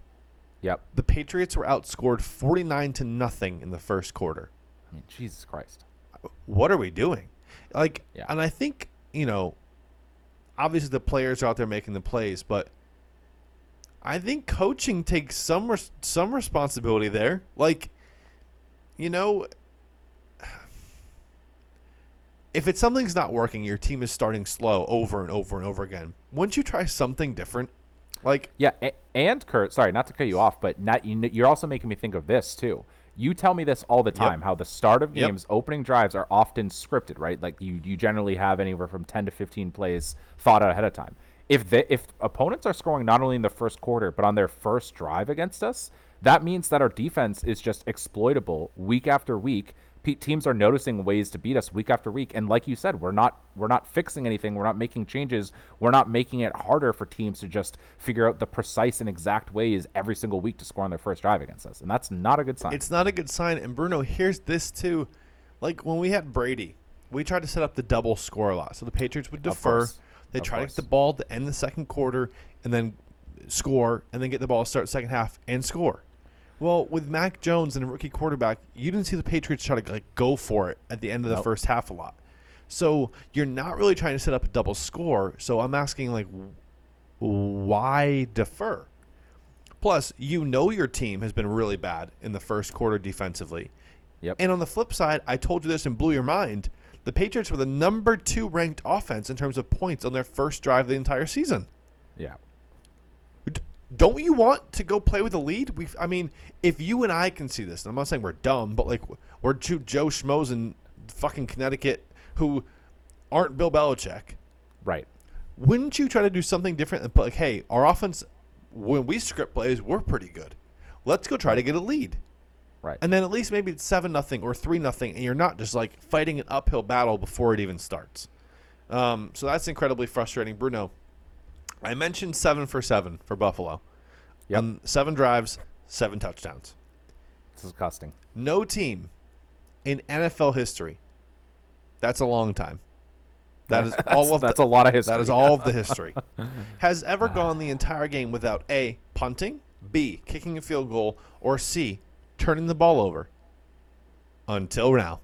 Speaker 2: Yep.
Speaker 1: the Patriots were outscored 49 to nothing in the first quarter.
Speaker 2: I mean, Jesus Christ.
Speaker 1: What are we doing? Like,
Speaker 2: Yeah.
Speaker 1: and I think, you know, obviously the players are out there making the plays, but I think coaching takes some res- some responsibility there. Like, you know, if it's something's not working, your team is starting slow over and over and over again. Wouldn't you try something different? Like,
Speaker 2: Yeah, and Kurt, sorry, not to cut you off, but not you. You're also making me think of this too. You tell me this all the time. How the start of
Speaker 1: Yep.
Speaker 2: games, opening drives are often scripted, right? Like you, you generally have anywhere from ten to fifteen plays thought out ahead of time. If the if opponents are scoring not only in the first quarter but on their first drive against us, that means that our defense is just exploitable week after week. Teams are noticing ways to beat us week after week, and like you said, we're not we're not fixing anything. We're not making changes. We're not making it harder for teams to just figure out the precise and exact ways every single week to score on their first drive against us, and that's not a good sign.
Speaker 1: It's not a good sign. And Bruno, here's this too. Like when we had Brady, we tried to set up the double score a lot. So the Patriots would defer. They try to get the ball to end the second quarter and then score and then get the ball to start second half and score. Well, with Mac Jones and a rookie quarterback, you didn't see the Patriots try to like go for it at the end of the
Speaker 2: Nope.
Speaker 1: first half a lot. So you're not really trying to set up a double score. So I'm asking like, why defer? Plus, you know your team has been really bad in the first quarter defensively.
Speaker 2: Yep.
Speaker 1: And on the flip side, I told you this and blew your mind. The Patriots were the number two ranked offense in terms of points on their first drive of the entire season.
Speaker 2: yeah.
Speaker 1: Don't you want to go play with a lead? We, I mean, if you and I can see this, and I'm not saying we're dumb, but like we're two Joe Schmoes in fucking Connecticut who aren't Bill Belichick.
Speaker 2: Right.
Speaker 1: Wouldn't you try to do something different and put like, hey, our offense, when we script plays, we're pretty good. Let's go try to get a lead.
Speaker 2: Right.
Speaker 1: And then at least maybe it's seven nothing or three nothing, and you're not just like fighting an uphill battle before it even starts. Um, so that's incredibly frustrating, Bruno. I mentioned seven for seven for Buffalo.
Speaker 2: Yep.
Speaker 1: Um, seven drives, seven touchdowns.
Speaker 2: It's disgusting.
Speaker 1: No team in NFL history. That's a long time. That is all of
Speaker 2: that's
Speaker 1: the,
Speaker 2: a lot of history.
Speaker 1: that is all of the history. Has ever gone the entire game without A, punting, B, kicking a field goal, or C, turning the ball over. Until now.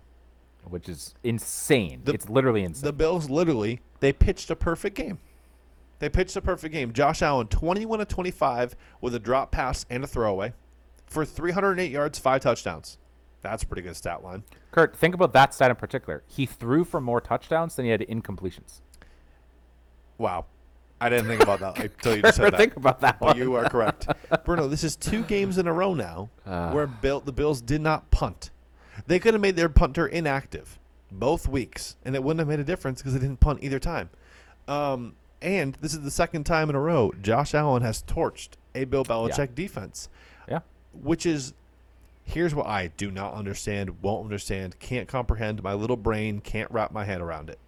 Speaker 2: which is insane.
Speaker 1: The-
Speaker 2: it's literally insane.
Speaker 1: The Bills literally, they pitched a perfect game. They pitched a perfect game. Josh Allen, 21 of 25 with a drop pass and a throwaway for 308 yards, five touchdowns. That's a pretty good stat line.
Speaker 2: Kurt, think about that stat in particular. He threw for more touchdowns than he had incompletions.
Speaker 1: Wow. I didn't think about that until you just said that.
Speaker 2: think about that
Speaker 1: But
Speaker 2: one.
Speaker 1: you are correct. Bruno, this is two games in a row now
Speaker 2: Ah.
Speaker 1: where Bill, the Bills did not punt. They could have made their punter inactive both weeks, and it wouldn't have made a difference because they didn't punt either time. Um, and this is the second time in a row Josh Allen has torched a Bill Belichick defense,
Speaker 2: Yeah.
Speaker 1: which is Here's what I do not understand, won't understand, can't comprehend. My little brain can't wrap my head around it.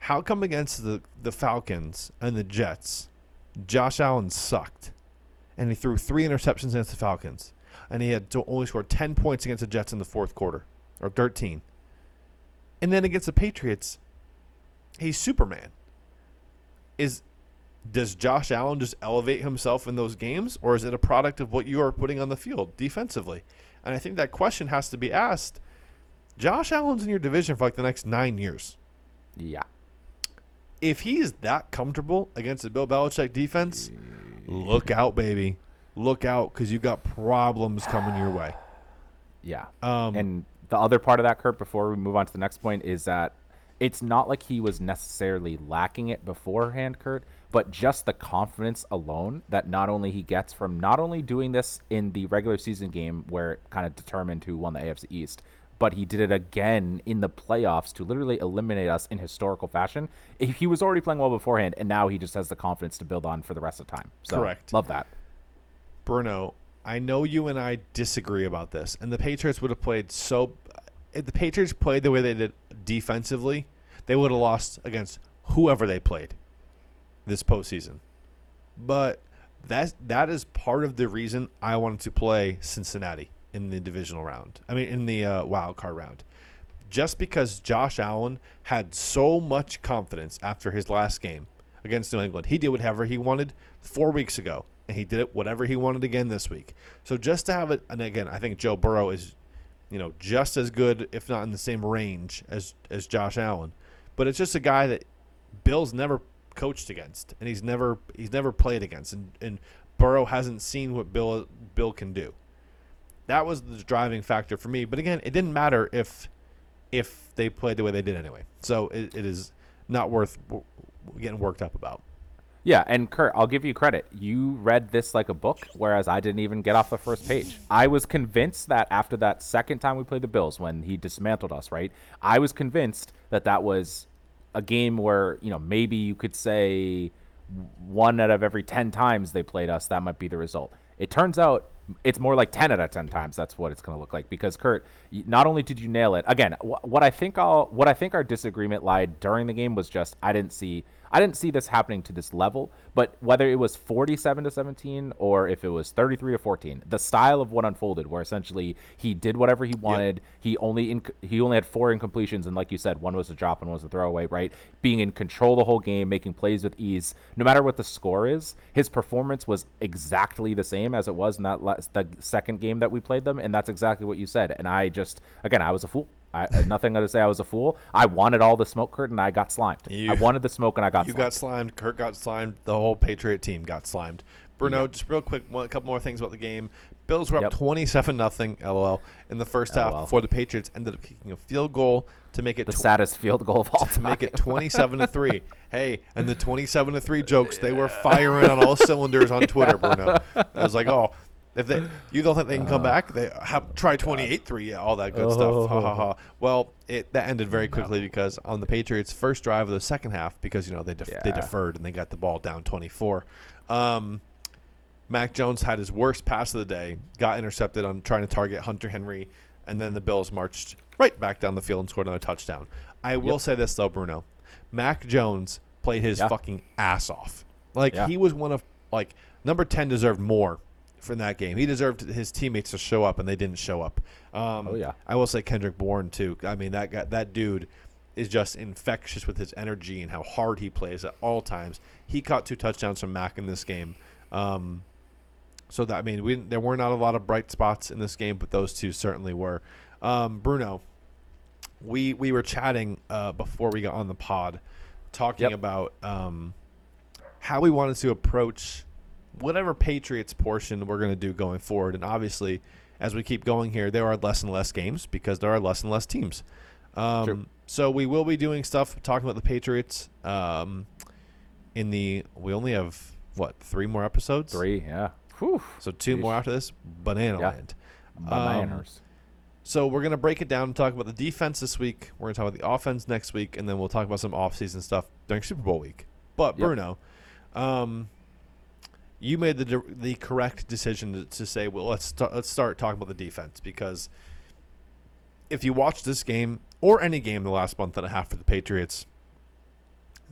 Speaker 1: How come against the, the Falcons and the Jets, Josh Allen sucked? And he threw three interceptions against the Falcons. And he had to only scored 10 points against the Jets in the fourth quarter, or 13. And then against the Patriots, he's Superman. Is does Josh Allen just elevate himself in those games, or is it a product of what you are putting on the field defensively? And I think that question has to be asked. Josh Allen's in your division for like the next nine years.
Speaker 2: Yeah.
Speaker 1: If he's that comfortable against the Bill Belichick defense, look out, baby. Look out, because you got problems coming your way.
Speaker 2: Yeah.
Speaker 1: Um,
Speaker 2: and the other part of that, Kurt, before we move on to the next point, is that it's not like he was necessarily lacking it beforehand, Kurt, but just the confidence alone that not only he gets from not only doing this in the regular season game where it kind of determined who won the AFC East, but he did it again in the playoffs to literally eliminate us in historical fashion. He was already playing well beforehand, and now he just has the confidence to build on for the rest of the time. So,
Speaker 1: Correct.
Speaker 2: Love that.
Speaker 1: Bruno, I know you and I disagree about this, and the Patriots would have played so. If the Patriots played the way they did defensively, they would have lost against whoever they played this postseason. But that that is part of the reason I wanted to play Cincinnati in the divisional round. I mean, in the uh, wild card round, just because Josh Allen had so much confidence after his last game against New England, he did whatever he wanted four weeks ago, and he did it whatever he wanted again this week. So just to have it, and again, I think Joe Burrow is, you know, just as good, if not in the same range as as Josh Allen, but it's just a guy that Bill's never coached against, and he's never he's never played against, and, and Burrow hasn't seen what Bill Bill can do. That was the driving factor for me. But again, it didn't matter if if they played the way they did anyway. So it, it is not worth getting worked up about.
Speaker 2: Yeah, and Kurt, I'll give you credit. You read this like a book, whereas I didn't even get off the first page. I was convinced that after that second time we played the Bills, when he dismantled us, right? I was convinced that that was a game where you know maybe you could say one out of every ten times they played us, that might be the result. It turns out it's more like 10 out of 10 times that's what it's going to look like because kurt not only did you nail it again wh- what i think i'll what i think our disagreement lied during the game was just i didn't see I didn't see this happening to this level, but whether it was 47 to 17 or if it was 33 to 14, the style of what unfolded, where essentially he did whatever he wanted. Yep. He only inc- he only had four incompletions, and like you said, one was a drop and one was a throwaway. Right, being in control the whole game, making plays with ease, no matter what the score is. His performance was exactly the same as it was in that last, the second game that we played them, and that's exactly what you said. And I just again, I was a fool. I uh, nothing to say I was a fool. I wanted all the smoke, Kurt, and I got slimed. You, I wanted the smoke, and I got.
Speaker 1: You
Speaker 2: slimed.
Speaker 1: got slimed. Kurt got slimed. The whole Patriot team got slimed. Bruno, yep. just real quick, one, a couple more things about the game. Bills were up twenty-seven nothing, lol, in the first half before the Patriots ended up kicking a field goal to make it
Speaker 2: the tw- saddest field goal of all
Speaker 1: to make it twenty-seven to three. Hey, and the twenty-seven to three jokes they were firing on all cylinders on Twitter, Bruno. I was like, oh, if they, you don't think they can come uh, back, they have try 28-3, yeah, all that good oh. stuff. Ha, ha, ha. Well, it that ended very quickly no. because on the Patriots' first drive of the second half, because you know they def- yeah. they deferred and they got the ball down 24. Um, Mac Jones had his worst pass of the day, got intercepted on trying to target Hunter Henry, and then the Bills marched right back down the field and scored another touchdown. I will yep. say this though, Bruno, Mac Jones played his yeah. fucking ass off. Like yeah. he was one of like number 10 deserved more from that game. He deserved his teammates to show up, and they didn't show up. Um,
Speaker 2: oh yeah.
Speaker 1: I will say Kendrick Bourne too. I mean that guy, that dude is just infectious with his energy and how hard he plays at all times. He caught two touchdowns from Mac in this game. Um, so that I mean, we there were not a lot of bright spots in this game, but those two certainly were. Um, Bruno, we we were chatting uh, before we got on the pod, talking yep. about um, how we wanted to approach whatever Patriots portion we're going to do going forward. And obviously, as we keep going here, there are less and less games because there are less and less teams. Um, so we will be doing stuff talking about the Patriots. Um, in the we only have what three more episodes?
Speaker 2: Three, yeah.
Speaker 1: Whew. So two Jeez. more after this. Banana yeah. land.
Speaker 2: Bananas. Um,
Speaker 1: so we're gonna break it down and talk about the defense this week. We're gonna talk about the offense next week, and then we'll talk about some off-season stuff during Super Bowl week. But yep. Bruno, um, you made the the correct decision to, to say, well, let's st- let's start talking about the defense because if you watch this game or any game the last month and a half for the Patriots,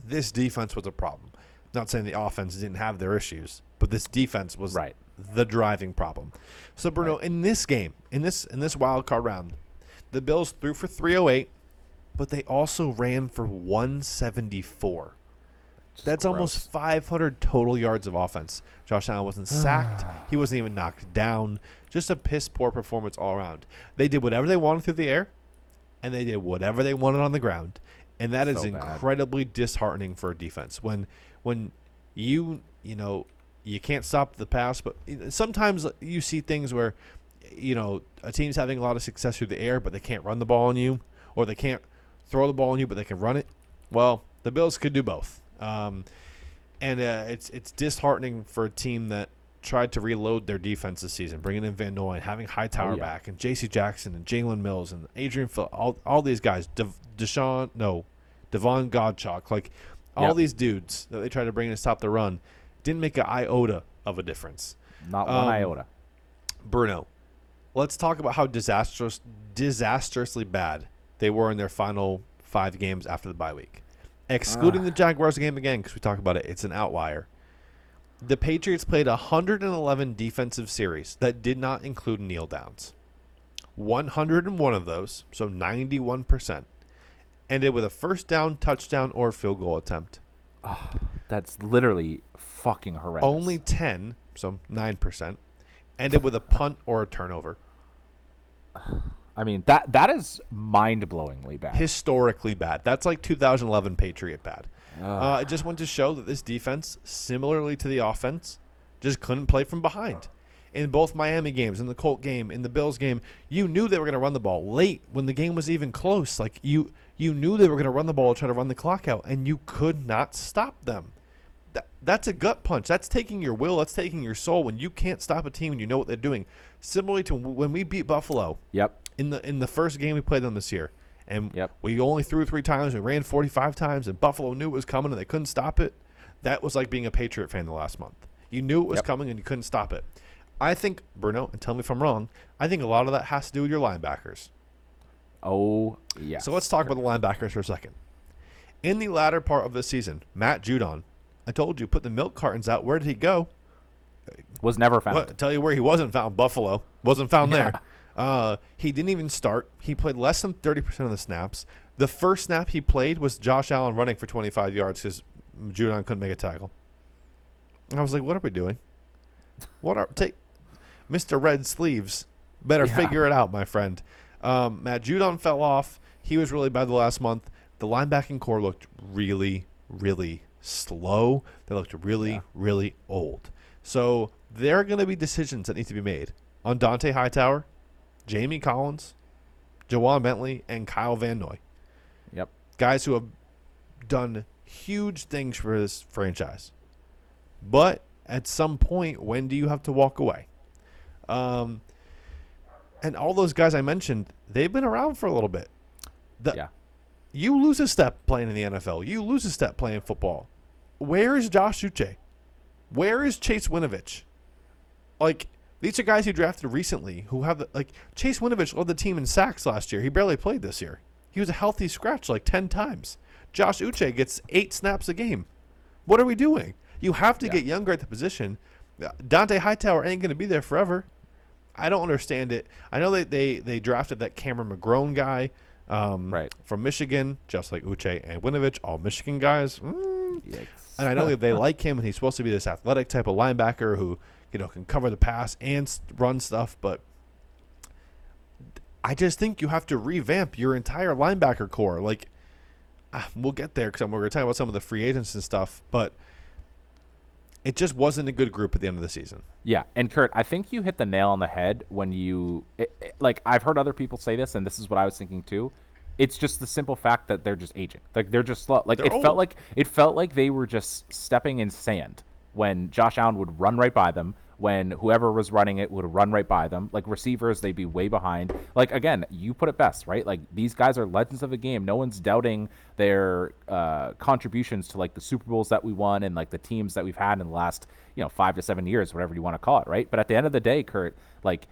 Speaker 1: this defense was a problem. Not saying the offense didn't have their issues, but this defense was
Speaker 2: Right.
Speaker 1: the driving problem. So Bruno, in this game, in this in this wild card round, the Bills threw for 308, but they also ran for 174.
Speaker 2: Just
Speaker 1: That's almost 500 total yards of offense. Josh Allen wasn't ah. sacked. he wasn't even knocked down. Just a piss poor performance all around. They did whatever they wanted through the air, and they did whatever they wanted on the ground. And that is
Speaker 2: So bad.
Speaker 1: incredibly disheartening for a defense. When when you you know you can't stop the pass, but sometimes you see things where you know a team's having a lot of success through the air, but they can't run the ball on you, or they can't throw the ball on you, but they can run it. Well, the Bills could do both, um, and uh, it's it's disheartening for a team that tried to reload their defense this season, bringing in Van Noy, and having Hightower
Speaker 2: Oh, yeah.
Speaker 1: back, and J.C. Jackson and Jalen Mills and Adrian Phil, all all these guys, De- Deshaun, no, Davon Godchaux, like all
Speaker 2: Yep.
Speaker 1: these dudes that they tried to bring in to stop the run, didn't make an iota of a difference.
Speaker 2: Not one
Speaker 1: um,
Speaker 2: iota.
Speaker 1: Bruno, let's talk about how disastrous, disastrously bad they were in their final five games after the bye week. Excluding the Jaguars game again, because we talk about it, it's an outlier. The Patriots played 111 defensive series that did not include kneel downs. 101 of those, so 91%, ended with a first down, touchdown, or field goal attempt.
Speaker 2: That's literally fucking horrendous.
Speaker 1: Only 10, so 9%, ended with a punt or a turnover.
Speaker 2: I mean that that is mind-blowingly bad.
Speaker 1: historically bad. That's like 2011 Patriot bad. Uh, it just went to show that this defense, similarly to the offense, just couldn't play from behind. In both Miami games, in the Colt game, in the Bills game, you knew they were going to run the ball late when the game was even close. Like you, you knew they were going to run the ball, try to run the clock out, and you could not stop them. That, that's a gut punch. That's taking your will. That's taking your soul. When you can't stop a team and you know what they're doing. Similarly to when we beat Buffalo,
Speaker 2: yep.
Speaker 1: In the in the first game we played them this year, and
Speaker 2: Yep.
Speaker 1: we only threw three times. We ran forty five times, and Buffalo knew it was coming, and they couldn't stop it. That was like being a Patriot fan the last month. You knew it was
Speaker 2: Yep.
Speaker 1: coming, and you couldn't stop it. I think Bruno, and tell me if I'm wrong. I think a lot of that has to do with your linebackers.
Speaker 2: Oh yeah.
Speaker 1: So let's talk about the linebackers for a second. In the latter part of the season, Matt Judon, I told you, put the milk cartons out. Where did he go?
Speaker 2: was never found.
Speaker 1: What, tell you where he wasn't found. Buffalo wasn't found
Speaker 2: Yeah.
Speaker 1: there. Uh, he didn't even start. He played less than thirty percent of the snaps. The first snap he played was Josh Allen running for twenty five yards because Judon couldn't make a tackle. And I was like, "What are we doing? What are take, Mister Red Sleeves? Better
Speaker 2: Yeah.
Speaker 1: figure it out, my friend." Um, Matt Judon fell off. He was really bad the last month. The linebacking core looked really, really slow. They looked really,
Speaker 2: Yeah.
Speaker 1: really old. So there are going to be decisions that need to be made on Dont'a Hightower, Jamie Collins, Ja'Whaun Bentley, and Kyle Van Noy.
Speaker 2: Yep.
Speaker 1: Guys who have done huge things for this franchise. But at some point, when do you have to walk away? Um, and all those guys I mentioned, they've been around for a little bit. The,
Speaker 2: Yeah.
Speaker 1: You lose a step playing in the NFL. You lose a step playing football. Where is Josh Uche? Where is Chase Winovich? Like these are guys who drafted recently who have the, like Chase Winovich led the team in sacks last year. He barely played this year. He was a healthy scratch like ten times. Josh Uche gets eight snaps a game. What are we doing? You have to
Speaker 2: Yeah.
Speaker 1: get younger at the position. Dont'a Hightower ain't going to be there forever. I don't understand it. I know they, they, they drafted that Cameron McGrone guy um,
Speaker 2: Right.
Speaker 1: from Michigan, just like Uche and Winovich, all Michigan guys. Mm. And I know that they like him, and he's supposed to be this athletic type of linebacker who you know can cover the pass and run stuff. But I just think you have to revamp your entire linebacker core. Like ah, we'll get there because we're going to talk about some of the free agents and stuff, but it just wasn't a good group at the end of the season.
Speaker 2: Yeah, and Kurt, I think you hit the nail on the head when you it, it- like I've heard other people say this and this is what I was thinking too. It's just the simple fact that they're just aging. Like they're just slow. Like
Speaker 1: They're
Speaker 2: it
Speaker 1: old.
Speaker 2: felt like it felt like they were just stepping in sand when Josh Allen would run right by them, when whoever was running it would run right by them. Like receivers, they'd be way behind. Like again, you put it best, right? Like these guys are legends of the game. No one's doubting their uh, contributions to like the Super Bowls that we won and like the teams that we've had in the last you know five to seven years, whatever you want to call it, right? But at the end of the day, Kurt, like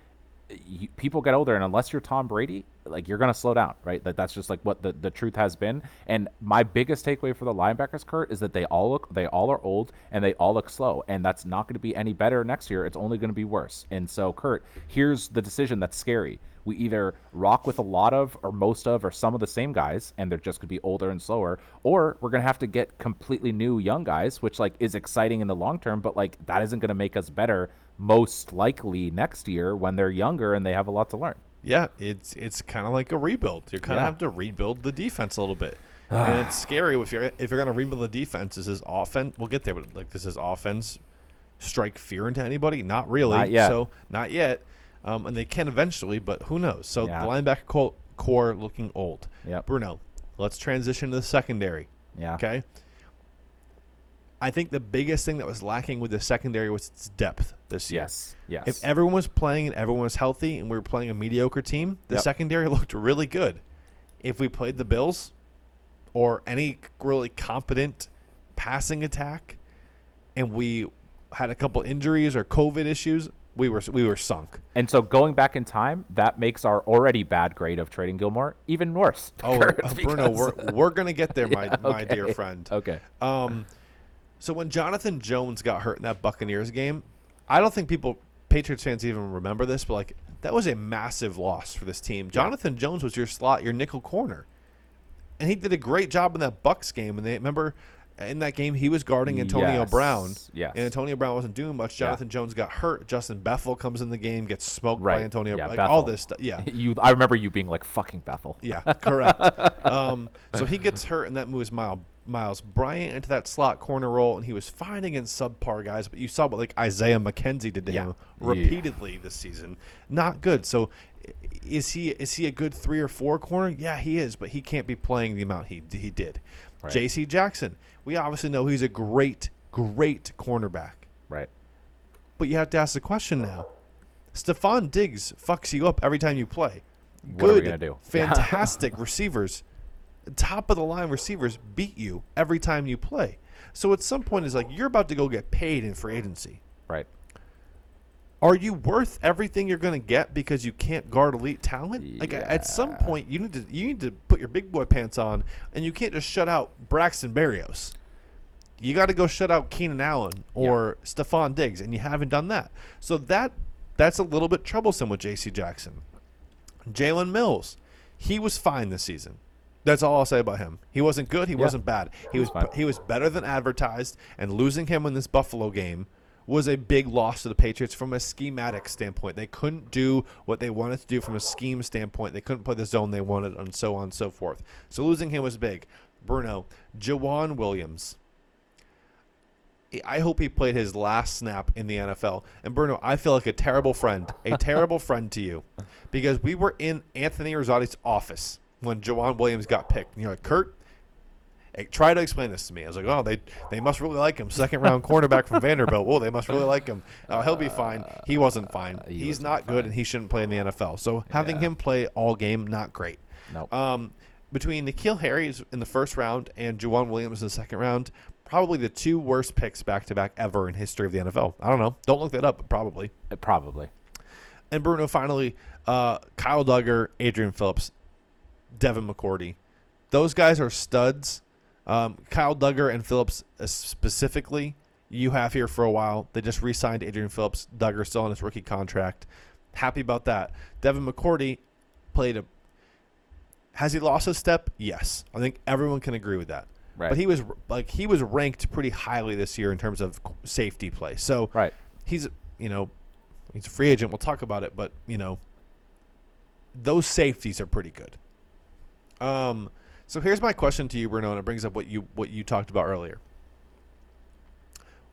Speaker 2: you, people get older, and unless you're Tom Brady, like you're gonna slow down, right? That that's just like what the, the truth has been. And my biggest takeaway for the linebackers, Kurt, is that they all look they all are old and they all look slow, and that's not going to be any better next year. It's only going to be worse. And so, Kurt, here's the decision that's scary. We either rock with a lot of, or most of, or some of the same guys, and they're just going to be older and slower, or we're going to have to get completely new young guys, which like is exciting in the long term, but like that isn't going to make us better most likely next year when they're younger and they have a lot to learn.
Speaker 1: Yeah, it's it's kind of like a rebuild. You kind of
Speaker 2: Yeah.
Speaker 1: have to rebuild the defense a little bit, and it's scary if you're if you're going to rebuild the defense. This is offense? We'll get there, but like this is offense strike fear into anybody? Not really.
Speaker 2: Not yet.
Speaker 1: So not yet. Um, and they can eventually, but who knows? So
Speaker 2: Yeah.
Speaker 1: the linebacker co- core looking old.
Speaker 2: Yep.
Speaker 1: Bruno, let's transition to the secondary.
Speaker 2: Yeah.
Speaker 1: Okay. I think the biggest thing that was lacking with the secondary was its depth this year.
Speaker 2: Yes. Yes.
Speaker 1: If everyone was playing and everyone was healthy and we were playing a mediocre team, the
Speaker 2: Yep.
Speaker 1: secondary looked really good. If we played the Bills or any really competent passing attack and we had a couple injuries or COVID issues, we were we were sunk.
Speaker 2: And so going back in time, that makes our already bad grade of trading Gilmore even worse.
Speaker 1: Oh, uh, Bruno, we're, we're going to get there, my,
Speaker 2: Yeah,
Speaker 1: my dear friend.
Speaker 2: okay.
Speaker 1: Um, so when Jonathan Jones got hurt in that Buccaneers game, I don't think people, Patriots fans, even remember this, but like that was a massive loss for this team. Jonathan Jones was your slot, your nickel corner, and he did a great job in that Bucs game. And they remember in that game he was guarding Antonio
Speaker 2: Yes,
Speaker 1: Brown,
Speaker 2: yes.
Speaker 1: and Antonio Brown wasn't doing much.
Speaker 2: Yeah.
Speaker 1: Jonathan Jones got hurt. Justin Bethel comes in the game, gets smoked
Speaker 2: Right.
Speaker 1: by Antonio.
Speaker 2: Yeah,
Speaker 1: like all this stuff. Yeah,
Speaker 2: You, I remember you being like fucking Bethel.
Speaker 1: yeah, correct. um, so he gets hurt, and that moves Myles, Myles Bryant into that slot corner role, and he was fine against subpar guys. But you saw what like Isaiah McKenzie did to
Speaker 2: Yeah.
Speaker 1: him
Speaker 2: Yeah.
Speaker 1: repeatedly this season. Not good. So is he is he a good three or four corner? Yeah, he is, but he can't be playing the amount he he did.
Speaker 2: Right.
Speaker 1: J.C. Jackson, we obviously know he's a great great cornerback.
Speaker 2: Right.
Speaker 1: But you have to ask the question now. Stefon Diggs fucks you up every time you play.
Speaker 2: What are we
Speaker 1: Good,
Speaker 2: gonna do?
Speaker 1: fantastic receivers, top of the line receivers beat you every time you play. So at some point, it's like you're about to go get paid in free agency.
Speaker 2: Right.
Speaker 1: Are you worth everything you're going to get because you can't guard elite talent? Like at some point, you need to you need to put your big boy pants on, and you can't just shut out Braxton Berrios. You got to go shut out Keenan Allen or Stefon Diggs, and you haven't done that. So that that's a little bit troublesome with J.C. Jackson. Jalen Mills, he was fine this season. That's all I'll say about him. He wasn't good. He wasn't bad. He was he was better than advertised. And losing him in this Buffalo game was a big loss to the Patriots from a schematic standpoint. They couldn't do what they wanted to do from a scheme standpoint. They couldn't play the zone they wanted, and so on and so forth. So losing him was big. Bruno, Joejuan Williams. I hope he played his last snap in the NFL. And Bruno, I feel like a terrible friend, a terrible friend to you, because we were in Anthony Rossati's office when Joejuan Williams got picked. And you're like, Kurt, try to explain this to me. I was like, oh, they they must really like him. Second round cornerback from Vanderbilt. Oh, they must really like him. Uh, he'll be fine. He wasn't fine.
Speaker 2: he
Speaker 1: He's
Speaker 2: wasn't
Speaker 1: not good,
Speaker 2: fine.
Speaker 1: and he shouldn't play in the NFL. So having
Speaker 2: Yeah.
Speaker 1: him play all game, not great.
Speaker 2: Nope.
Speaker 1: Um, between N'Keal Harris in the first round and Joejuan Williams in the second round, probably the two worst picks back to back ever in history of the NFL. I don't know. Don't look that up, but probably.
Speaker 2: Uh, Probably.
Speaker 1: And Bruno, finally, uh, Kyle Dugger, Adrian Phillips, Devin McCourty. Those guys are studs. Um, Kyle Dugger and Phillips uh, specifically, you have here for a while. They just re signed Adrian Phillips. Dugger still on his rookie contract. Happy about that. Devin McCourty played a. Has he lost a step? Yes. I think everyone can agree with that.
Speaker 2: Right.
Speaker 1: But he was like he was ranked pretty highly this year in terms of safety play. So
Speaker 2: Right.
Speaker 1: he's you know he's a free agent. We'll talk about it, but you know those safeties are pretty good. Um, so here's my question to you, Bruno, and it brings up what you what you talked about earlier.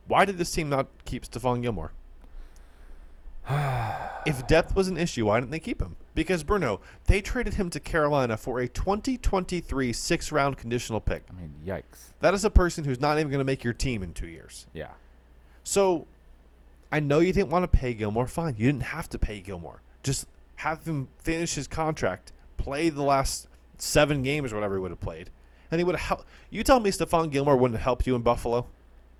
Speaker 1: Why did this team not keep Stephon Gilmore? if depth was an issue, why didn't they keep him? Because Bruno, they traded him to Carolina for a 2023 six round conditional pick.
Speaker 2: I mean, yikes.
Speaker 1: That is a person who's not even going to make your team in two years.
Speaker 2: Yeah.
Speaker 1: So I know you didn't want to pay Gilmore. Fine, you didn't have to pay Gilmore. Just have him finish his contract, play the last seven games or whatever he would have played, and he would have helped. You tell me Stephon Gilmore wouldn't have helped you in Buffalo?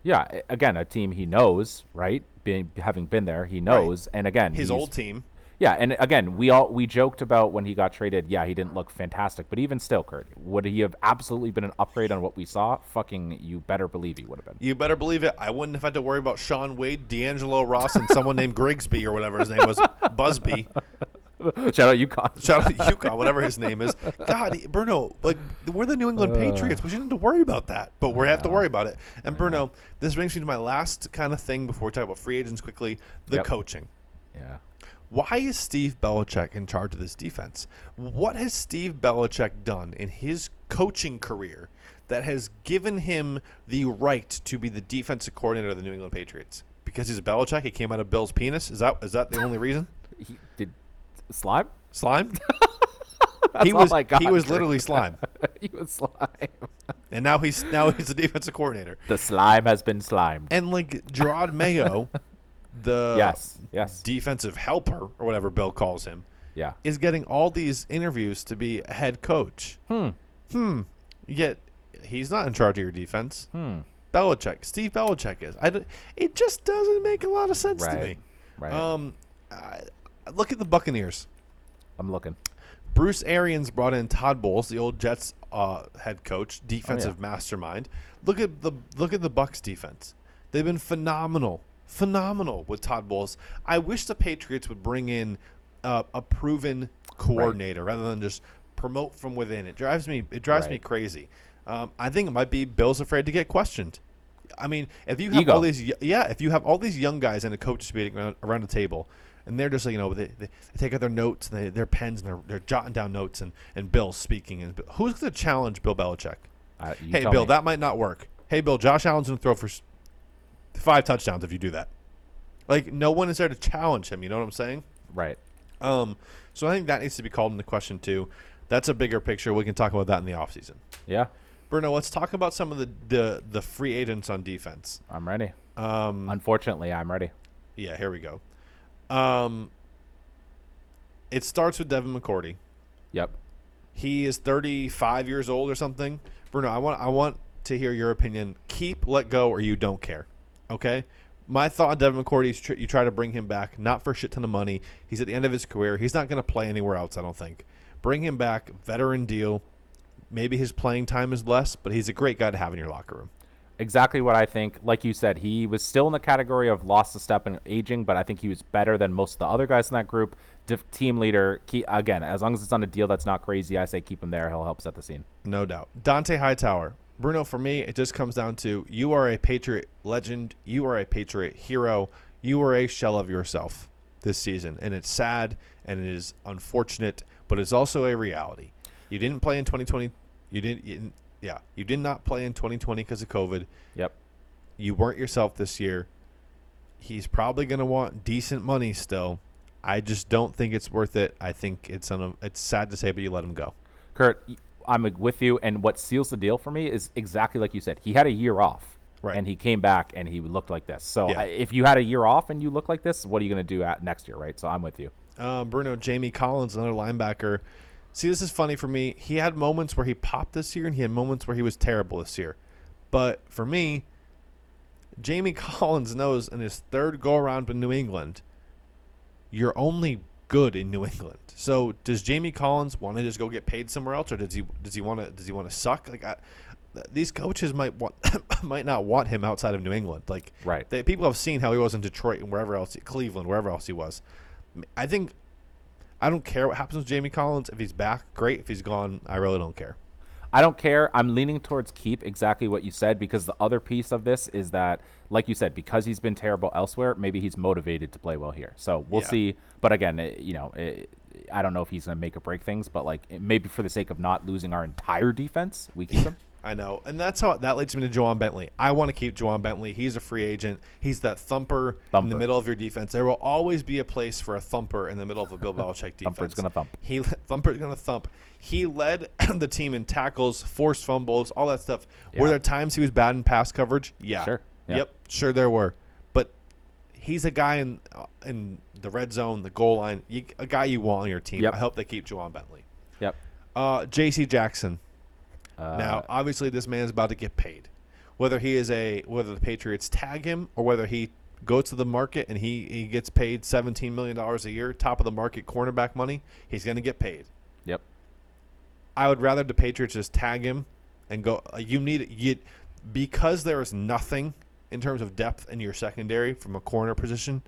Speaker 2: Yeah, again, a team he knows, right? Being having been there, he knows. right. And again,
Speaker 1: His old team.
Speaker 2: Yeah, and again, we all we joked about when he got traded. Yeah, he didn't look fantastic, but even still, Kurt, would he have absolutely been an upgrade on what we saw? Fucking, you better believe he would have been.
Speaker 1: You better believe it. I wouldn't have had to worry about Shaun Wade, D'Angelo Ross, and someone named Grigsby or whatever his name was, Busby.
Speaker 2: Shout out UConn.
Speaker 1: Shout out to UConn, whatever his name is. God, Bruno, like we're the New England uh. Patriots. We shouldn't have to worry about that, but we have to worry about it. And Bruno, this brings me to my last kind of thing before we talk about free agents quickly: the
Speaker 2: Yep.
Speaker 1: coaching.
Speaker 2: Yeah.
Speaker 1: Why is Steve Belichick in charge of this defense? What has Steve Belichick done in his coaching career that has given him the right to be the defensive coordinator of the New England Patriots? Because he's a Belichick, he came out of Bill's penis. Is that is that the only reason?
Speaker 2: He did slime.
Speaker 1: Slime. He was he was literally slime,
Speaker 2: he was slime.
Speaker 1: and now he's now he's the defensive coordinator.
Speaker 2: The slime has been slimed.
Speaker 1: And like Jerod Mayo, the
Speaker 2: yes. Yes.
Speaker 1: defensive helper or whatever Bill calls him,
Speaker 2: yeah.
Speaker 1: is getting all these interviews to be a head coach.
Speaker 2: Hmm.
Speaker 1: Hmm. Yet he's not in charge of your defense.
Speaker 2: Hmm.
Speaker 1: Belichick, Steve Belichick is. I d- it just doesn't make a lot of sense to me.
Speaker 2: Right. Right.
Speaker 1: Um, I, look at the Buccaneers.
Speaker 2: I'm looking.
Speaker 1: Bruce Arians brought in Todd Bowles, the old Jets uh, head coach, defensive mastermind. Look at the look at the Bucs defense. They've been phenomenal, phenomenal with Todd Bowles. I wish the Patriots would bring in uh, a proven coordinator rather than just promote from within. It drives me it drives me crazy. Um, I think it might be Bill's afraid to get questioned. I mean, if you have
Speaker 2: Ego.
Speaker 1: all these, yeah, if you have all these young guys in a coach's meeting around, around the table, and they're just like, you know, they, they, they take out their notes, and they, their pens, and they're, they're jotting down notes, and, and Bill's speaking, and who's going to challenge Bill Belichick?
Speaker 2: Uh,
Speaker 1: hey, Bill,
Speaker 2: me.
Speaker 1: that might not work. Hey, Bill, Josh Allen's going to throw for five touchdowns if you do that. Like, no one is there to challenge him. You know what I'm saying?
Speaker 2: Right.
Speaker 1: Um, so I think that needs to be called into question too. That's a bigger picture. We can talk about that in the offseason.
Speaker 2: Yeah.
Speaker 1: Bruno, let's talk about some of the, the, the free agents on defense.
Speaker 2: I'm ready.
Speaker 1: Um,
Speaker 2: Unfortunately, I'm ready.
Speaker 1: yeah, here we go. Um, it starts with Devin McCourty.
Speaker 2: Yep.
Speaker 1: He is 35 years old or something. Bruno, I want I want to hear your opinion. Keep, let go, or you don't care. Okay. My thought on Devin McCourty is tr- you try to bring him back, not for a shit ton of money. He's at the end of his career. He's not going to play anywhere else. I don't think. Bring him back, veteran deal. Maybe his playing time is less, but he's a great guy to have in your locker room.
Speaker 2: Exactly what I think. Like you said, he was still in the category of lost a step in aging, but I think he was better than most of the other guys in that group. Team leader, key, again, as long as it's on a deal that's not crazy, I say keep him there. He'll help set the scene.
Speaker 1: No doubt. Dont'a Hightower. Bruno, for me, it just comes down to you are a Patriot legend. You are a Patriot hero. You are a shell of yourself this season. And it's sad and it is unfortunate, but it's also a reality. You didn't play in 2020. You didn't, you didn't yeah, you did not play in 2020 because of COVID.
Speaker 2: Yep.
Speaker 1: You weren't yourself this year. He's probably going to want decent money still. I just don't think it's worth it. I think it's un- it's sad to say, but you let him go.
Speaker 2: Kurt, I'm with you. And what seals the deal for me is exactly like you said. He had a year off,
Speaker 1: Right.
Speaker 2: and he came back and he looked like this. So
Speaker 1: Yeah.
Speaker 2: I, if you had a year off and you look like this, what are you going to do at next year, right? So I'm with you.
Speaker 1: um, Bruno Jamie Collins, another linebacker. See, this is funny for me. He had moments where he popped this year, and he had moments where he was terrible this year. But for me, Jamie Collins knows in his third go around in New England, you're only good in New England. So does Jamie Collins want to just go get paid somewhere else, or does he does he want to does he want to suck? Like I, these coaches might want might not want him outside of New England. Like
Speaker 2: Right.
Speaker 1: they, people have seen how he was in Detroit and wherever else, Cleveland, wherever else he was. I think I don't care what happens with Jamie Collins. If he's back, great. If he's gone, I really don't care.
Speaker 2: I don't care. I'm leaning towards keep exactly what you said because the other piece of this is that, like you said, because he's been terrible elsewhere, maybe he's motivated to play well here. So we'll
Speaker 1: Yeah.
Speaker 2: see. But again, it, you know, it, I don't know if he's going to make or break things, but like maybe for the sake of not losing our entire defense, we keep him.
Speaker 1: I know, and that's how that leads me to Ja'Whaun Bentley. I want to keep Ja'Whaun Bentley. He's a free agent. He's that thumper, in the middle of your defense. There will always be a place for a thumper in the middle of a Bill Belichick defense.
Speaker 2: Thumper's gonna thump.
Speaker 1: He thumper's gonna thump. He led the team in tackles, forced fumbles, all that stuff. Were
Speaker 2: Yeah.
Speaker 1: there times he was bad in pass coverage? Yeah.
Speaker 2: Sure. Yeah.
Speaker 1: Yep. Sure, there were. But he's a guy in uh, in the red zone, the goal line, you, a guy you want on your team.
Speaker 2: Yep.
Speaker 1: I hope they keep Ja'Whaun Bentley.
Speaker 2: Yep.
Speaker 1: Uh, J.C. Jackson.
Speaker 2: Uh,
Speaker 1: now, obviously, this man's about to get paid. Whether he is a whether the Patriots tag him or whether he goes to the market and he, he gets paid seventeen million dollars a year, top of the market cornerback money, he's going to get paid.
Speaker 2: Yep.
Speaker 1: I would rather the Patriots just tag him and go. Uh, you need you because there is nothing in terms of depth in your secondary from a corner position.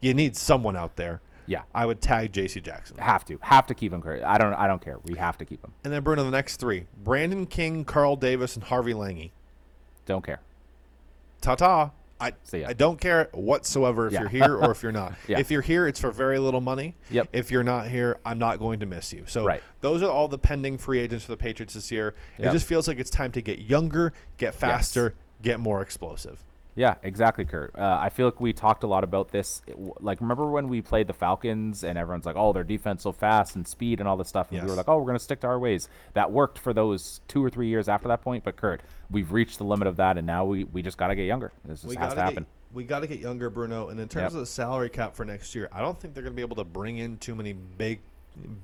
Speaker 1: You need someone out there.
Speaker 2: Yeah.
Speaker 1: I would tag J.C. Jackson.
Speaker 2: Have to. Have to keep him. I don't. I don't care. We have to keep him.
Speaker 1: And then Bruno, the next three: Brandon King, Carl Davis, and Harvey Langi.
Speaker 2: Don't care.
Speaker 1: Ta ta. I. I don't care whatsoever if
Speaker 2: Yeah.
Speaker 1: you're here or if you're not.
Speaker 2: Yeah.
Speaker 1: If you're here, it's for very little money.
Speaker 2: Yep.
Speaker 1: If you're not here, I'm not going to miss you. So
Speaker 2: Right.
Speaker 1: those are all the pending free agents for the Patriots this year. It just feels like it's time to get younger, get faster, get more explosive.
Speaker 2: Yeah, exactly, Kurt. Uh, I feel like we talked a lot about this. It Like, remember when we played the Falcons and everyone's like, "Oh, their defense so fast and speed and all this stuff," and we were like, "Oh, we're gonna stick to our ways." That worked for those two or three years after that point. But Kurt, we've reached the limit of that, and now we, we just gotta get younger. This just
Speaker 1: We
Speaker 2: has to happen.
Speaker 1: get we got to get younger, Bruno. And in terms
Speaker 2: Yep.
Speaker 1: of the salary cap for next year, I don't think they're going to be able to bring in too many big,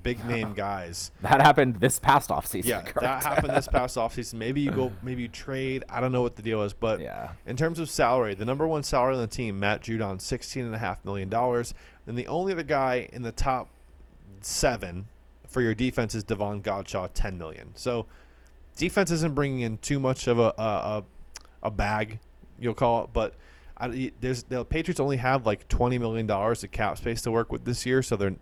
Speaker 1: big name guys.
Speaker 2: That happened this past offseason.
Speaker 1: Yeah,
Speaker 2: Kurt.
Speaker 1: that happened this past offseason. Maybe you go, maybe you trade. I don't know what the deal is, but
Speaker 2: Yeah.
Speaker 1: in terms of salary, the number one salary on the team, Matt Judon, sixteen and a half million dollars. And the only other guy in the top seven for your defense is Davon Godchaux, ten million. So defense isn't bringing in too much of a a, a, a bag, you'll call it, but. I, there's the Patriots only have like twenty million dollars of cap space to work with this year, so they're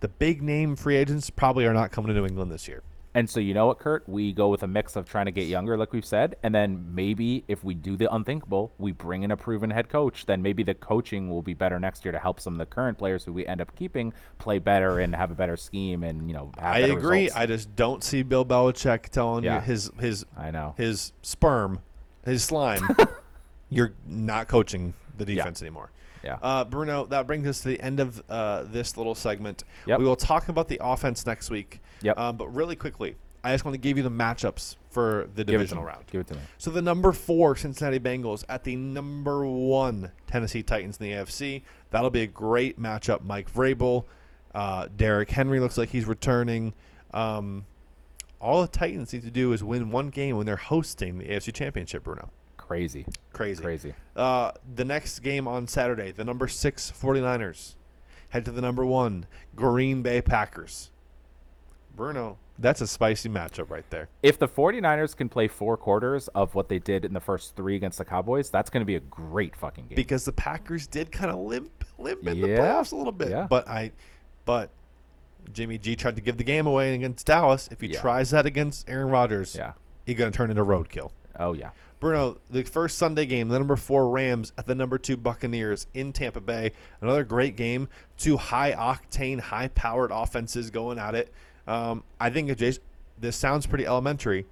Speaker 1: the big name free agents probably are not coming to New England this year.
Speaker 2: And so you know what, Kurt? We go with a mix of trying to get younger, like we've said, and then maybe if we do the unthinkable, we bring in a proven head coach. Then maybe the coaching will be better next year to help some of the current players who we end up keeping play better and have a better scheme and you know. Have
Speaker 1: I agree.
Speaker 2: results.
Speaker 1: I just don't see Bill Belichick telling you his his
Speaker 2: I know.
Speaker 1: his sperm, his slime. you're not coaching the defense anymore.
Speaker 2: Yeah.
Speaker 1: Uh, Bruno, that brings us to the end of uh, this little segment.
Speaker 2: Yep.
Speaker 1: We will talk about the offense next week.
Speaker 2: Yep.
Speaker 1: Um, but really quickly, I just want to give you the matchups for the
Speaker 2: Give
Speaker 1: divisional round.
Speaker 2: Give it to me.
Speaker 1: So the number four Cincinnati Bengals at the number one Tennessee Titans in the AFC. That'll be a great matchup. Mike Vrabel, uh, Derrick Henry looks like he's returning. Um, all the Titans need to do is win one game when they're hosting the AFC Championship. Bruno,
Speaker 2: Crazy.
Speaker 1: crazy.
Speaker 2: Crazy.
Speaker 1: Uh, the next game on Saturday, the number six 49ers head to the number one Green Bay Packers. Bruno, that's a spicy matchup right there.
Speaker 2: If the 49ers can play four quarters of what they did in the first three against the Cowboys, that's going to be a great fucking game.
Speaker 1: because the Packers did kind of limp limp in the
Speaker 2: Yeah.
Speaker 1: playoffs a little bit.
Speaker 2: Yeah.
Speaker 1: But I, but Jimmy G tried to give the game away against Dallas. If he
Speaker 2: Yeah.
Speaker 1: tries that against Aaron Rodgers,
Speaker 2: yeah.
Speaker 1: he's gonna turn into a roadkill.
Speaker 2: Oh, yeah.
Speaker 1: Bruno, the first Sunday game, the number four Rams at the number two Buccaneers in Tampa Bay. Another great game. Two high octane, high powered offenses going at it. Um, I think just, this sounds pretty elementary.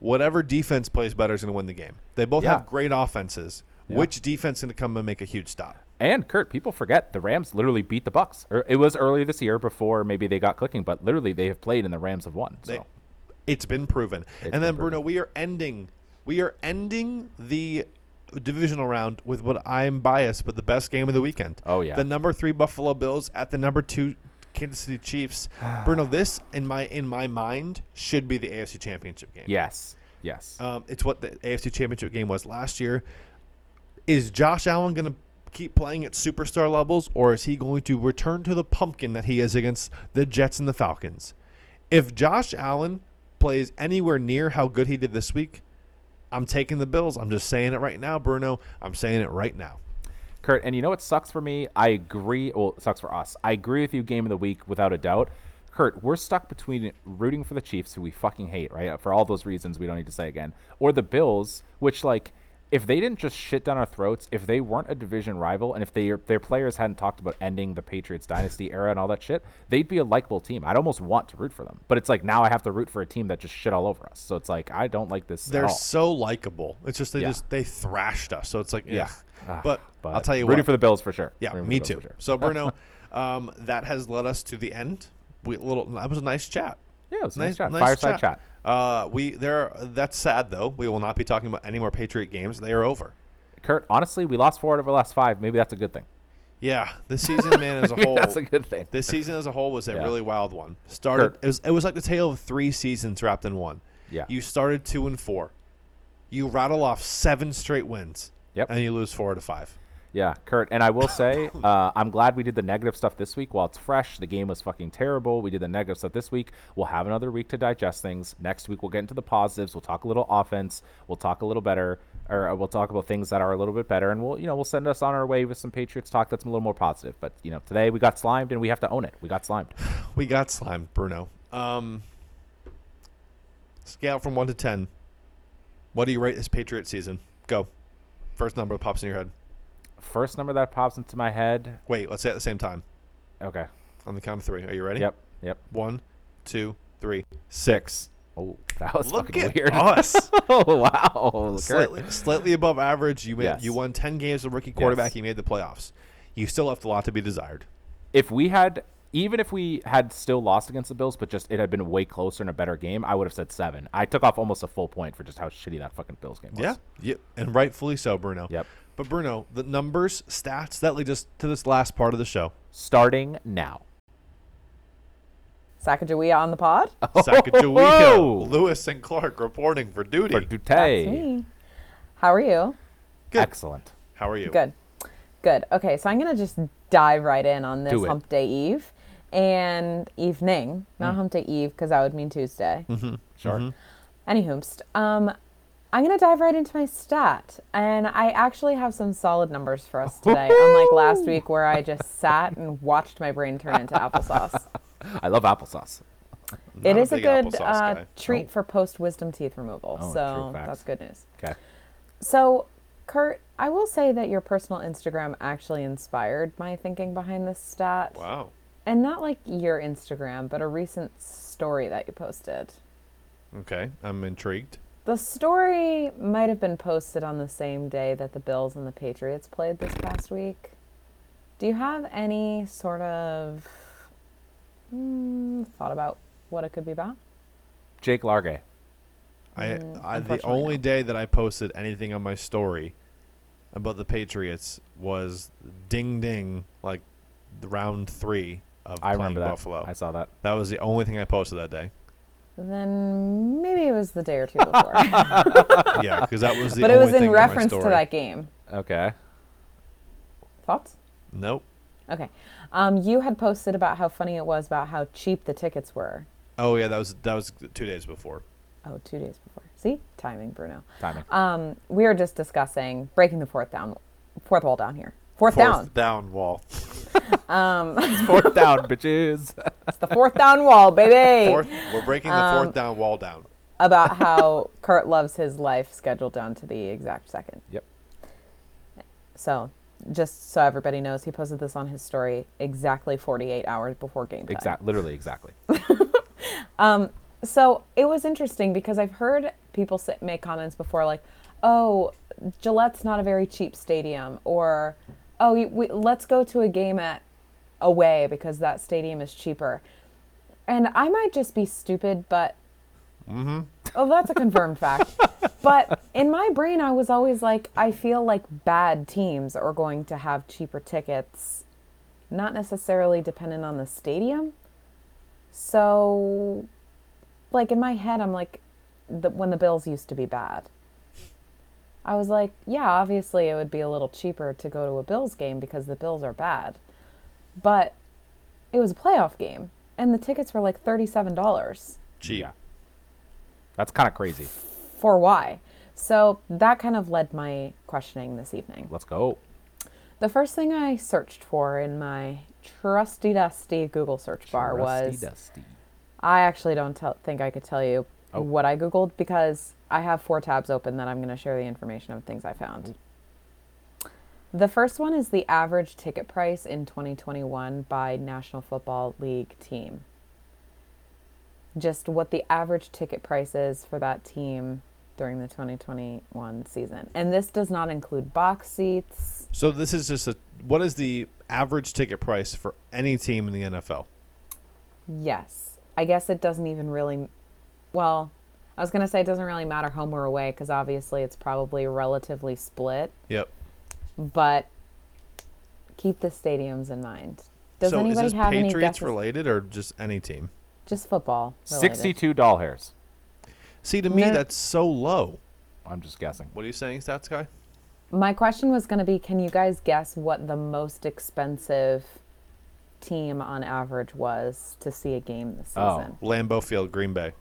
Speaker 1: Whatever defense plays better is going to win the game. They both
Speaker 2: Yeah.
Speaker 1: have great offenses.
Speaker 2: Yeah.
Speaker 1: Which defense is going to come and make a huge stop?
Speaker 2: And Kurt, people forget the Rams literally beat the Bucs. It was earlier this year before maybe they got clicking, but literally they have played and the Rams have won. So
Speaker 1: They- It's been proven.
Speaker 2: It's
Speaker 1: and then
Speaker 2: proven.
Speaker 1: Bruno, we are ending we are ending the divisional round with what I'm biased, but the best game of the weekend.
Speaker 2: Oh, yeah.
Speaker 1: The number three Buffalo Bills at the number two Kansas City Chiefs. Bruno, this in my in my mind should be the AFC Championship game.
Speaker 2: yes, yes.
Speaker 1: Um, it's what the AFC Championship game was last year. Is Josh Allen going to keep playing at superstar levels, or is he going to return to the pumpkin that he is against the Jets and the Falcons? If Josh Allen plays anywhere near how good he did this week, I'm taking the Bills. I'm just saying it right now, Bruno. I'm saying it right now.
Speaker 2: Kurt, and you know what sucks for me? I agree. Well, it sucks for us. I agree with you, game of the week, without a doubt. Kurt, we're stuck between rooting for the Chiefs, who we fucking hate, right? For all those reasons we don't need to say again, or the Bills, which, like, if they didn't just shit down our throats, if they weren't a division rival, and if they, their players hadn't talked about ending the Patriots dynasty era and all that shit, they'd be a likable team. I'd almost want to root for them. But it's like now I have to root for a team that just shit all over us. So it's like I don't like this
Speaker 1: They're
Speaker 2: at all.
Speaker 1: so likable. It's just they
Speaker 2: Yeah.
Speaker 1: just they thrashed us. So it's like yeah.
Speaker 2: Ah,
Speaker 1: But, I'll tell you what
Speaker 2: rooting
Speaker 1: what.
Speaker 2: for the Bills for sure.
Speaker 1: Yeah,
Speaker 2: Rooting
Speaker 1: me too.
Speaker 2: sure.
Speaker 1: So Bruno, um, that has led us to the end. We little that was a nice chat.
Speaker 2: Yeah, it was a nice chat. Fireside chat.
Speaker 1: Uh, we there. That's sad though. We will not be talking about any more Patriot games. They are over.
Speaker 2: Kurt, honestly, we lost four out of our last five. Maybe that's a good thing.
Speaker 1: Yeah, this season, man, as a whole,
Speaker 2: that's a good thing.
Speaker 1: this season as a whole was a
Speaker 2: Yeah.
Speaker 1: really wild one. Started
Speaker 2: Kurt.
Speaker 1: it was it was like the tale of three seasons wrapped in one.
Speaker 2: Yeah.
Speaker 1: You started two and four. You rattle off seven straight wins.
Speaker 2: Yep.
Speaker 1: And you lose four out of five.
Speaker 2: Yeah, Kurt. And I will say, uh, I'm glad we did the negative stuff this week while it's fresh. The game was fucking terrible. We did the negative stuff this week. We'll have another week to digest things. Next week, we'll get into the positives. We'll talk a little offense. We'll talk a little better, or uh, we'll talk about things that are a little bit better. And we'll, you know, we'll send us on our way with some Patriots talk that's a little more positive. But, you know, today we got slimed and we have to own it. We got slimed.
Speaker 1: We got slimed, Bruno. Um, scale from one to ten. What do you rate this Patriot season? Go. First number that pops in your head.
Speaker 2: First number that pops into my head.
Speaker 1: Wait, let's say at the same time.
Speaker 2: Okay.
Speaker 1: On the count of three. Are you ready?
Speaker 2: Yep. Yep.
Speaker 1: One, two, three, six.
Speaker 2: Oh, that was
Speaker 1: Look
Speaker 2: fucking
Speaker 1: at
Speaker 2: weird.
Speaker 1: us.
Speaker 2: oh, wow.
Speaker 1: Slightly, slightly above average. You made,
Speaker 2: Yes.
Speaker 1: you won ten games with rookie quarterback.
Speaker 2: Yes.
Speaker 1: You made the playoffs. You still left a lot to be desired.
Speaker 2: if we had even if we had still lost against the Bills, but just it had been way closer and a better game, I would have said seven. I took off almost a full point for just how shitty that fucking Bills game was.
Speaker 1: Yeah. Yep. And rightfully so, Bruno.
Speaker 2: Yep.
Speaker 1: But Bruno, the numbers, stats that lead us to this last part of the show.
Speaker 2: Starting now.
Speaker 3: Sacagawea on the pod.
Speaker 1: Sacagawea,
Speaker 2: Whoa!
Speaker 1: Lewis and Clark reporting for duty.
Speaker 2: For
Speaker 3: That's me. How are you?
Speaker 1: Good.
Speaker 2: Excellent.
Speaker 1: How are you?
Speaker 3: Good. Good. Okay, so I'm gonna just dive right in on this Hump Day Eve and evening, not mm. Hump Day Eve because that would mean Tuesday. Mm-hmm.
Speaker 2: Sure. Mm-hmm.
Speaker 3: Any hoomst. Um, I'm gonna dive right into my stat, and I actually have some solid numbers for us today. unlike last week where I just sat and watched my brain turn into applesauce.
Speaker 2: I love applesauce.
Speaker 3: it
Speaker 1: Not a
Speaker 3: a good uh, treat for post wisdom teeth removal.
Speaker 2: Oh,
Speaker 3: so that's good news.
Speaker 2: Okay.
Speaker 3: So, Kurt, I will say that your personal Instagram actually inspired my thinking behind this stat.
Speaker 1: Wow.
Speaker 3: And not like your Instagram, but a recent story that you posted.
Speaker 1: Okay. I'm intrigued.
Speaker 3: The story might have been posted on the same day that the Bills and the Patriots played this past week. Do you have any sort of mm, thought about what it could be about?
Speaker 2: Jake Largay.
Speaker 1: I,
Speaker 3: Mm,
Speaker 1: I the only
Speaker 3: no.
Speaker 1: day that I posted anything on my story about the Patriots was ding ding like round three of
Speaker 2: I
Speaker 1: playing
Speaker 2: remember that.
Speaker 1: Buffalo.
Speaker 2: I saw that.
Speaker 1: that was the only thing I posted that day.
Speaker 3: Then maybe it was the day or two before.
Speaker 1: yeah, because that was the
Speaker 3: but it
Speaker 1: only
Speaker 3: was
Speaker 1: thing
Speaker 3: in
Speaker 1: my
Speaker 3: reference to
Speaker 1: story.
Speaker 3: that game.
Speaker 2: Okay.
Speaker 3: Thoughts?
Speaker 1: Nope.
Speaker 3: Okay. Um, you had posted about how funny it was about how cheap the tickets were.
Speaker 1: Oh yeah, that was that was two days before.
Speaker 3: Oh, two days before. See, timing, Bruno.
Speaker 2: Timing.
Speaker 3: Um, we are just discussing breaking the fourth down, fourth wall down here. Fourth,
Speaker 1: Fourth
Speaker 3: down.
Speaker 1: down wall.
Speaker 2: Fourth down, bitches.
Speaker 3: It's the fourth down wall, baby.
Speaker 1: Fourth, we're breaking the
Speaker 3: Um,
Speaker 1: fourth down wall down.
Speaker 3: About how Kurt loves his life scheduled down to the exact second.
Speaker 2: Yep.
Speaker 3: So, just so everybody knows, he posted this on his story exactly 48 hours before game time.
Speaker 2: Exactly, Literally, exactly.
Speaker 3: So it was interesting because I've heard people say, make comments before, like, "Oh, Gillette's not a very cheap stadium," or "Oh, we, we, let's go to a game at away because that stadium is cheaper." And I might just be stupid, but mm-hmm. oh, that's a confirmed fact. But in my brain, I was always like, I feel like bad teams are going to have cheaper tickets, not necessarily dependent on the stadium. So like in my head i'm like the, when the bills used to be bad i was like yeah obviously it would be a little cheaper to go to a bills game because the bills are bad but it was a playoff game and the tickets were like $37
Speaker 1: Cheap.
Speaker 2: Yeah. That's kind of crazy.
Speaker 3: for why so that kind of led my questioning this evening
Speaker 2: Let's go.
Speaker 3: the first thing i searched for in my trusty dusty google search bar
Speaker 2: Rusty
Speaker 3: was
Speaker 2: Dusty.
Speaker 3: I actually don't tell, think I could tell you
Speaker 2: Oh.
Speaker 3: what I Googled because I have four tabs open that I'm going to share the information of things I found. The first one is the average ticket price in 2021 by National Football League team. Just what the average ticket price is for that team during the 2021 season. And this does not include box seats.
Speaker 1: So this is just a what is the average ticket price for any team in the NFL?
Speaker 3: Yes. I guess it doesn't even really well, I was gonna say it doesn't really matter home or away because obviously it's probably relatively split,
Speaker 1: Yep.
Speaker 3: but keep the stadiums in mind. Does
Speaker 1: so
Speaker 3: anybody
Speaker 1: is this
Speaker 3: have any
Speaker 1: Patriots
Speaker 3: guesses?
Speaker 1: related or just any team?
Speaker 3: Just football. related.
Speaker 2: 62 doll hairs.
Speaker 1: See, to me,
Speaker 3: No.
Speaker 1: that's so low.
Speaker 2: I'm just guessing.
Speaker 1: What are you saying, Stats Guy?
Speaker 3: My question was going to be can you guys guess what the most expensive team on average was to see a game this
Speaker 2: Oh.
Speaker 3: season?
Speaker 1: Lambeau Field, Green Bay.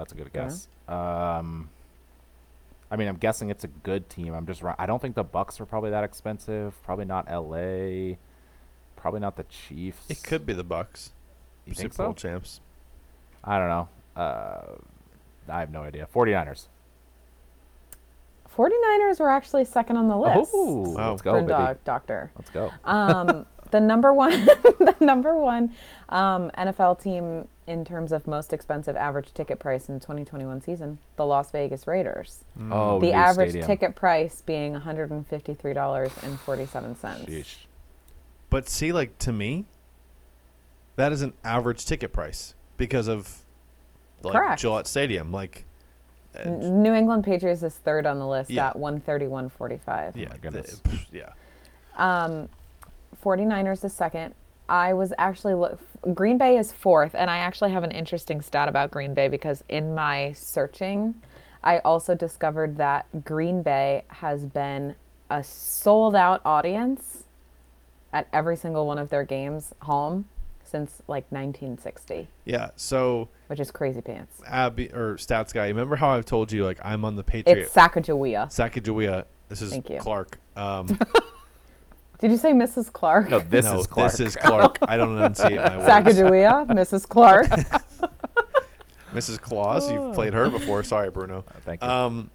Speaker 2: That's a good guess. Um, I mean, I'm guessing it's a good team. I'm just. ri- I don't think the Bucs are probably that expensive. Probably not L.A. Probably not the Chiefs.
Speaker 1: It could be the Bucs.
Speaker 2: You
Speaker 1: Super
Speaker 2: think
Speaker 1: Bowl
Speaker 2: so?
Speaker 1: champs.
Speaker 2: I don't know. Uh, I have no idea. 49ers.
Speaker 3: 49ers were actually second on the list.
Speaker 2: Oh,
Speaker 1: Wow.
Speaker 2: let's go, baby.
Speaker 3: Brindog, doctor.
Speaker 2: Let's go.
Speaker 3: Um, the number one, the number one um, NFL team in terms of most expensive average ticket price in the 2021 season, the Las Vegas Raiders.
Speaker 2: oh,
Speaker 3: the average
Speaker 2: stadium.
Speaker 3: ticket price being $153.47.
Speaker 1: But see, like to me, that is an average ticket price because of like
Speaker 3: Correct.
Speaker 1: Gillette Stadium. Like, uh,
Speaker 3: N- New England Patriots is third on the list
Speaker 1: Yeah.
Speaker 3: at 131.45.
Speaker 1: yeah,
Speaker 2: my goodness.
Speaker 1: pff, yeah.
Speaker 3: Um, 49ers is second. I was actually look, Green Bay is fourth, and I actually have an interesting stat about Green Bay because in my searching, I also discovered that Green Bay has been a sold out audience at every single one of their games home since like 1960,
Speaker 1: Yeah. So,
Speaker 3: which is crazy pants.
Speaker 1: Abby or Stats Guy, remember how I've told you like I'm on the Patriot
Speaker 3: It's Sacagawea.
Speaker 1: Sacagawea. This is. Clark. Um,
Speaker 3: Did you say Mrs. Clark?
Speaker 2: No, this
Speaker 1: no,
Speaker 2: is Clark.
Speaker 1: This is Clark. I don't enunciate my words.
Speaker 3: Sacagawea, Mrs. Clark.
Speaker 1: Mrs. Claus, you've played her before. Sorry, Bruno.
Speaker 2: Thank you.
Speaker 1: Um,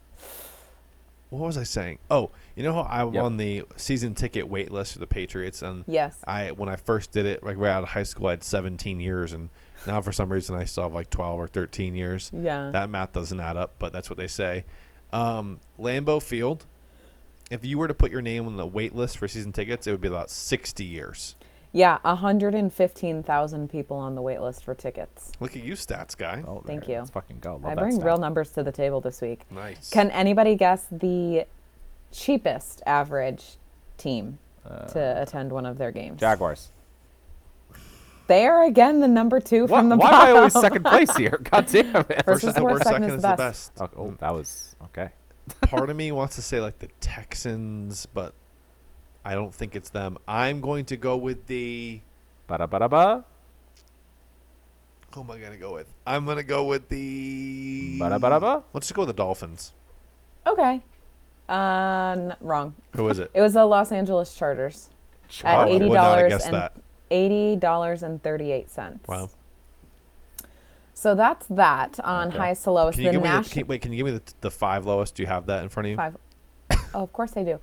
Speaker 1: what was I saying? Oh, you know how I'm
Speaker 2: Yep.
Speaker 1: on the season ticket wait list for the Patriots, and
Speaker 3: Yes.
Speaker 1: I when I first did it, like right out of high school, I had 17 years, and now for some reason I still have like 12 or 13 years.
Speaker 3: Yeah.
Speaker 1: That math doesn't add up, but that's what they say. Um, Lambeau Field. If you were to put your name on the wait list for season tickets, it would be about 60 years.
Speaker 3: Yeah, 115,000 people on the wait list for tickets.
Speaker 1: Look at you, stats guy.
Speaker 2: oh,
Speaker 3: thank
Speaker 2: there,
Speaker 3: you.
Speaker 2: Let's fucking go. Love
Speaker 3: I bring real numbers to the table this week.
Speaker 1: Nice.
Speaker 3: Can anybody guess the cheapest average team uh, to attend one of their games?
Speaker 2: Jaguars.
Speaker 3: They are again the number two
Speaker 2: Why,
Speaker 3: from the
Speaker 2: why am
Speaker 3: bottom.
Speaker 2: I always second place here? God damn it.
Speaker 3: First
Speaker 1: First
Speaker 3: is
Speaker 1: is the
Speaker 3: worst,
Speaker 1: worst,
Speaker 3: second
Speaker 1: second
Speaker 3: is
Speaker 1: is
Speaker 3: the
Speaker 1: the
Speaker 3: best.
Speaker 1: best.
Speaker 2: Oh, oh, that was okay.
Speaker 1: Part of me wants to say like the Texans, but I don't think it's them. I'm going to go with the.
Speaker 2: Ba da ba da ba.
Speaker 1: Who am I going to go with? I'm going to go with the.
Speaker 2: Ba da ba da ba.
Speaker 1: Let's just go with the Dolphins.
Speaker 3: Okay. Uh, n- wrong.
Speaker 1: Who is it?
Speaker 3: It was the Los Angeles Chargers at eighty
Speaker 1: would not have
Speaker 3: dollars and
Speaker 1: that.
Speaker 3: eighty dollars and thirty eight cents.
Speaker 1: Wow.
Speaker 3: So that's that on
Speaker 2: Okay.
Speaker 3: highest to lowest.
Speaker 1: Can you
Speaker 3: the
Speaker 1: give me the, can, wait? Can you give me the, the five lowest? Do you have that in front of you?
Speaker 3: five. oh, of course I do.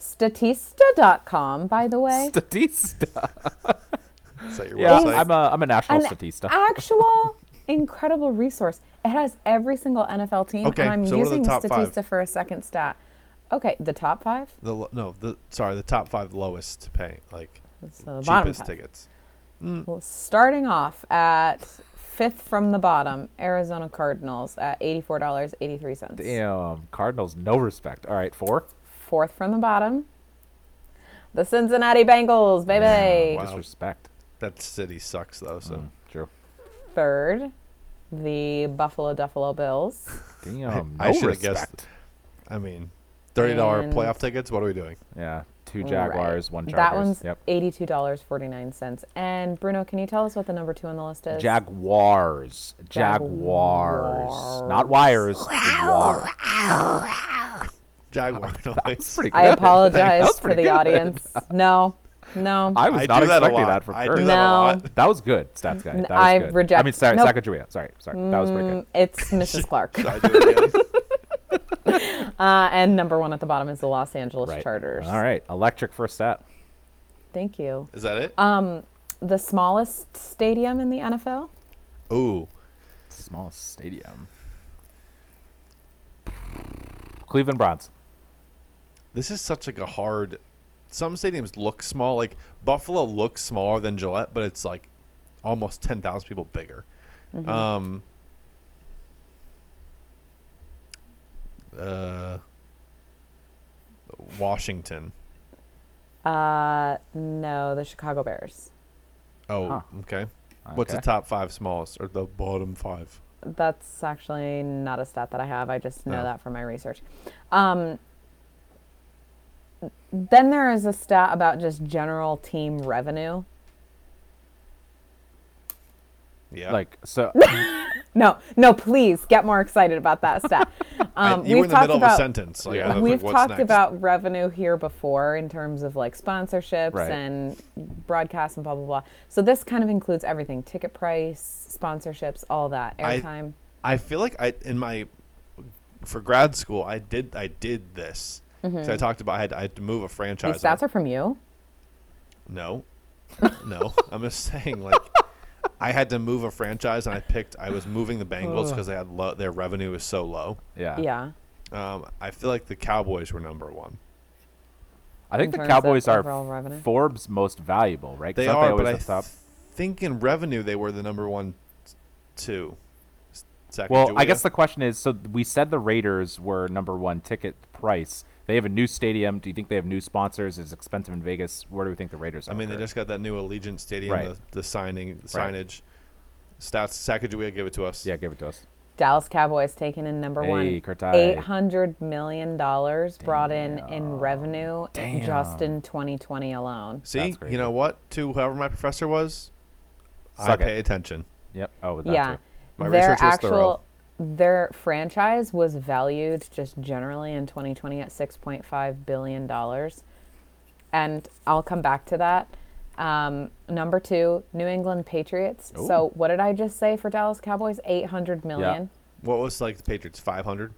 Speaker 3: Statista.com, by the way.
Speaker 2: Statista.
Speaker 1: Is that your
Speaker 2: Yeah,
Speaker 1: website?
Speaker 2: I'm a I'm a national
Speaker 3: An
Speaker 2: statista.
Speaker 3: actual incredible resource. It has every single NFL team,
Speaker 1: Okay,
Speaker 3: and I'm
Speaker 1: so what are the
Speaker 3: using
Speaker 1: top five?
Speaker 3: Statista for a second stat. Okay, the top five.
Speaker 1: the lo- no, the sorry, the top five lowest to pay, like
Speaker 3: So the bottom
Speaker 1: cheapest
Speaker 3: five.
Speaker 1: tickets. Mm.
Speaker 3: Well, starting off at fifth from the bottom, Arizona Cardinals at eighty-four dollars eighty-three cents.
Speaker 2: Damn, Cardinals, no respect. All right, four.
Speaker 3: Fourth from the bottom, the Cincinnati Bengals, baby.
Speaker 1: Wow.
Speaker 2: Disrespect.
Speaker 1: That city sucks though. So
Speaker 2: Mm, true.
Speaker 3: Third, the Buffalo Buffalo Bills.
Speaker 2: Damn,
Speaker 1: I
Speaker 2: no
Speaker 1: should've guessed-
Speaker 2: respect.
Speaker 1: I mean, thirty dollar playoff tickets. What are we doing?
Speaker 2: Yeah, two
Speaker 3: Right.
Speaker 2: Jaguars, one Chargers.
Speaker 3: That one's
Speaker 2: yep.
Speaker 3: eighty-two dollars forty-nine cents. And Bruno, can you tell us what the number two on the list is?
Speaker 2: Jaguars. Jaguars. Not wires. Wars.
Speaker 1: Jaguar noise.
Speaker 2: pretty good.
Speaker 3: I apologize
Speaker 2: was
Speaker 3: to the
Speaker 2: good.
Speaker 3: audience. No, no.
Speaker 2: I was
Speaker 1: I
Speaker 2: not
Speaker 1: do that a
Speaker 2: expecting
Speaker 1: lot.
Speaker 2: that for
Speaker 1: I
Speaker 2: sure.
Speaker 1: do that a
Speaker 3: No.
Speaker 1: lot.
Speaker 2: That was good, stats guy. That was
Speaker 3: I
Speaker 2: good. I mean, sorry,
Speaker 3: nope.
Speaker 2: Sacagawea. Sorry, sorry. That was pretty good.
Speaker 3: Mm, It's Mrs. Clark.
Speaker 1: Should I do it again?
Speaker 3: Uh, and number one at the bottom is the Los Angeles
Speaker 2: Right.
Speaker 3: Chargers.
Speaker 2: All right, electric for a stat.
Speaker 3: Thank you.
Speaker 1: Is that it?
Speaker 3: Um, the smallest stadium in the NFL?
Speaker 1: Ooh,
Speaker 2: Smallest stadium. Cleveland Browns.
Speaker 1: this is such like a hard. Some stadiums look small. Like Buffalo looks smaller than Gillette, but it's like almost ten thousand people bigger.
Speaker 3: Mm-hmm.
Speaker 1: Um, Uh, Washington.
Speaker 3: Uh, no, the Chicago Bears.
Speaker 1: Oh,
Speaker 2: Huh.
Speaker 1: okay. What's the
Speaker 2: Okay.
Speaker 1: top five smallest or the bottom five?
Speaker 3: That's actually not a stat that I have. I just know
Speaker 1: Oh.
Speaker 3: that from my research. Um, then there is a stat about just general team revenue.
Speaker 1: Yeah.
Speaker 2: Like so,
Speaker 3: No, no, please get more excited about that stat.
Speaker 1: I-
Speaker 3: Um,
Speaker 1: you were
Speaker 3: we've
Speaker 1: in the
Speaker 3: talked
Speaker 1: middle
Speaker 3: about
Speaker 1: of a sentence. Like, I was
Speaker 3: we've
Speaker 1: what's
Speaker 3: talked
Speaker 1: next?
Speaker 3: about revenue here before in terms of like sponsorships
Speaker 2: Right.
Speaker 3: and broadcasts and blah blah blah. So this kind of includes everything: ticket price, sponsorships, all that, airtime.
Speaker 1: I feel like I in my for grad school I did I did this. So I talked about I had, I had to move a franchise.
Speaker 3: These stats are from you.
Speaker 1: No, no. I'm just saying, like, I had to move a franchise, and I picked. I was moving the Bengals because they had low, their revenue is so low.
Speaker 2: yeah.
Speaker 3: Yeah.
Speaker 1: Um, I feel like the Cowboys were number one.
Speaker 2: I think
Speaker 3: In
Speaker 2: the
Speaker 3: terms of
Speaker 2: Cowboys are
Speaker 3: overall revenue?
Speaker 2: Forbes' most valuable, right? 'Cause
Speaker 1: They
Speaker 2: aren't
Speaker 1: are, but I
Speaker 2: the top?
Speaker 1: think in revenue they were the number one, two. Second,
Speaker 2: Well, I
Speaker 1: Julia?
Speaker 2: guess the question is: so we said the Raiders were number one ticket price. They have a new stadium. Do you think they have new sponsors? Is expensive in Vegas? Where do we think the Raiders are?
Speaker 1: I mean, they just got that new Allegiant Stadium,
Speaker 2: Right.
Speaker 1: the, the signing, the
Speaker 2: Right.
Speaker 1: signage. Stats, Sacagawea, give it to us.
Speaker 2: yeah, give it to us.
Speaker 3: Dallas Cowboys taking in number
Speaker 2: Hey,
Speaker 3: one.
Speaker 2: Kurtai.
Speaker 3: Eight hundred million dollars brought in in revenue just in 2020 alone.
Speaker 1: See, you know what? To whoever my professor was, I
Speaker 2: Suck it.
Speaker 1: pay attention.
Speaker 2: Yep. Oh, with that
Speaker 3: Yeah,
Speaker 2: too.
Speaker 1: My
Speaker 3: their
Speaker 1: research was
Speaker 3: actual
Speaker 1: thorough.
Speaker 3: Their franchise was valued just generally in 2020 at 6.5 billion dollars, and I'll come back to that. Um, number two, New England Patriots. So what did I just say for Dallas Cowboys? 800 million.
Speaker 1: What was like the Patriots? Five hundred.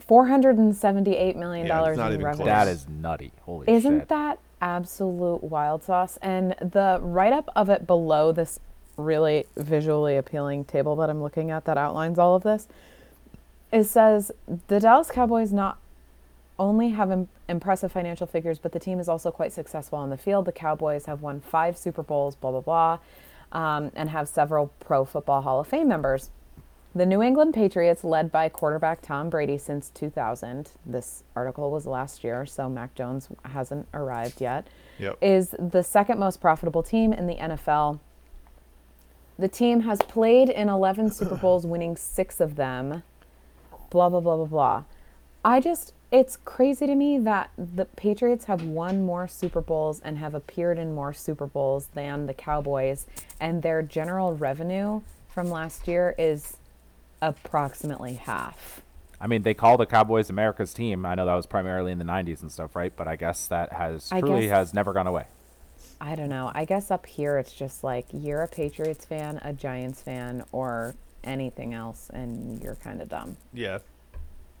Speaker 3: 478 million
Speaker 1: Yeah, it's
Speaker 3: dollars
Speaker 1: not
Speaker 3: in revenue.
Speaker 1: close.
Speaker 2: That is nutty. Holy
Speaker 3: Isn't
Speaker 2: shit.
Speaker 3: that absolute wild sauce? And the write up of it below this really visually appealing table that I'm looking at that outlines all of this, it says the Dallas Cowboys not only have Im- impressive financial figures, but the team is also quite successful on the field. The Cowboys have won five Super Bowls, blah, blah, blah, um, and have several Pro Football Hall of Fame members. The New England Patriots, led by quarterback Tom Brady since 2000, this article was last year, so Mac Jones hasn't arrived yet,
Speaker 1: Yep.
Speaker 3: is the second most profitable team in the NFL. The team has played in 11 Super Bowls, winning six of them. Blah, blah, blah, blah, blah. I just, it's crazy to me that the Patriots have won more Super Bowls and have appeared in more Super Bowls than the Cowboys, and their general revenue from last year is approximately half.
Speaker 2: I mean, they call the Cowboys America's team. I know that was primarily in the '90s and stuff, right? But I guess that has
Speaker 3: I
Speaker 2: truly
Speaker 3: guess-
Speaker 2: has never gone away.
Speaker 3: I don't know. I guess up here it's just like you're a Patriots fan, a Giants fan, or anything else, and you're kind of dumb.
Speaker 1: Yeah.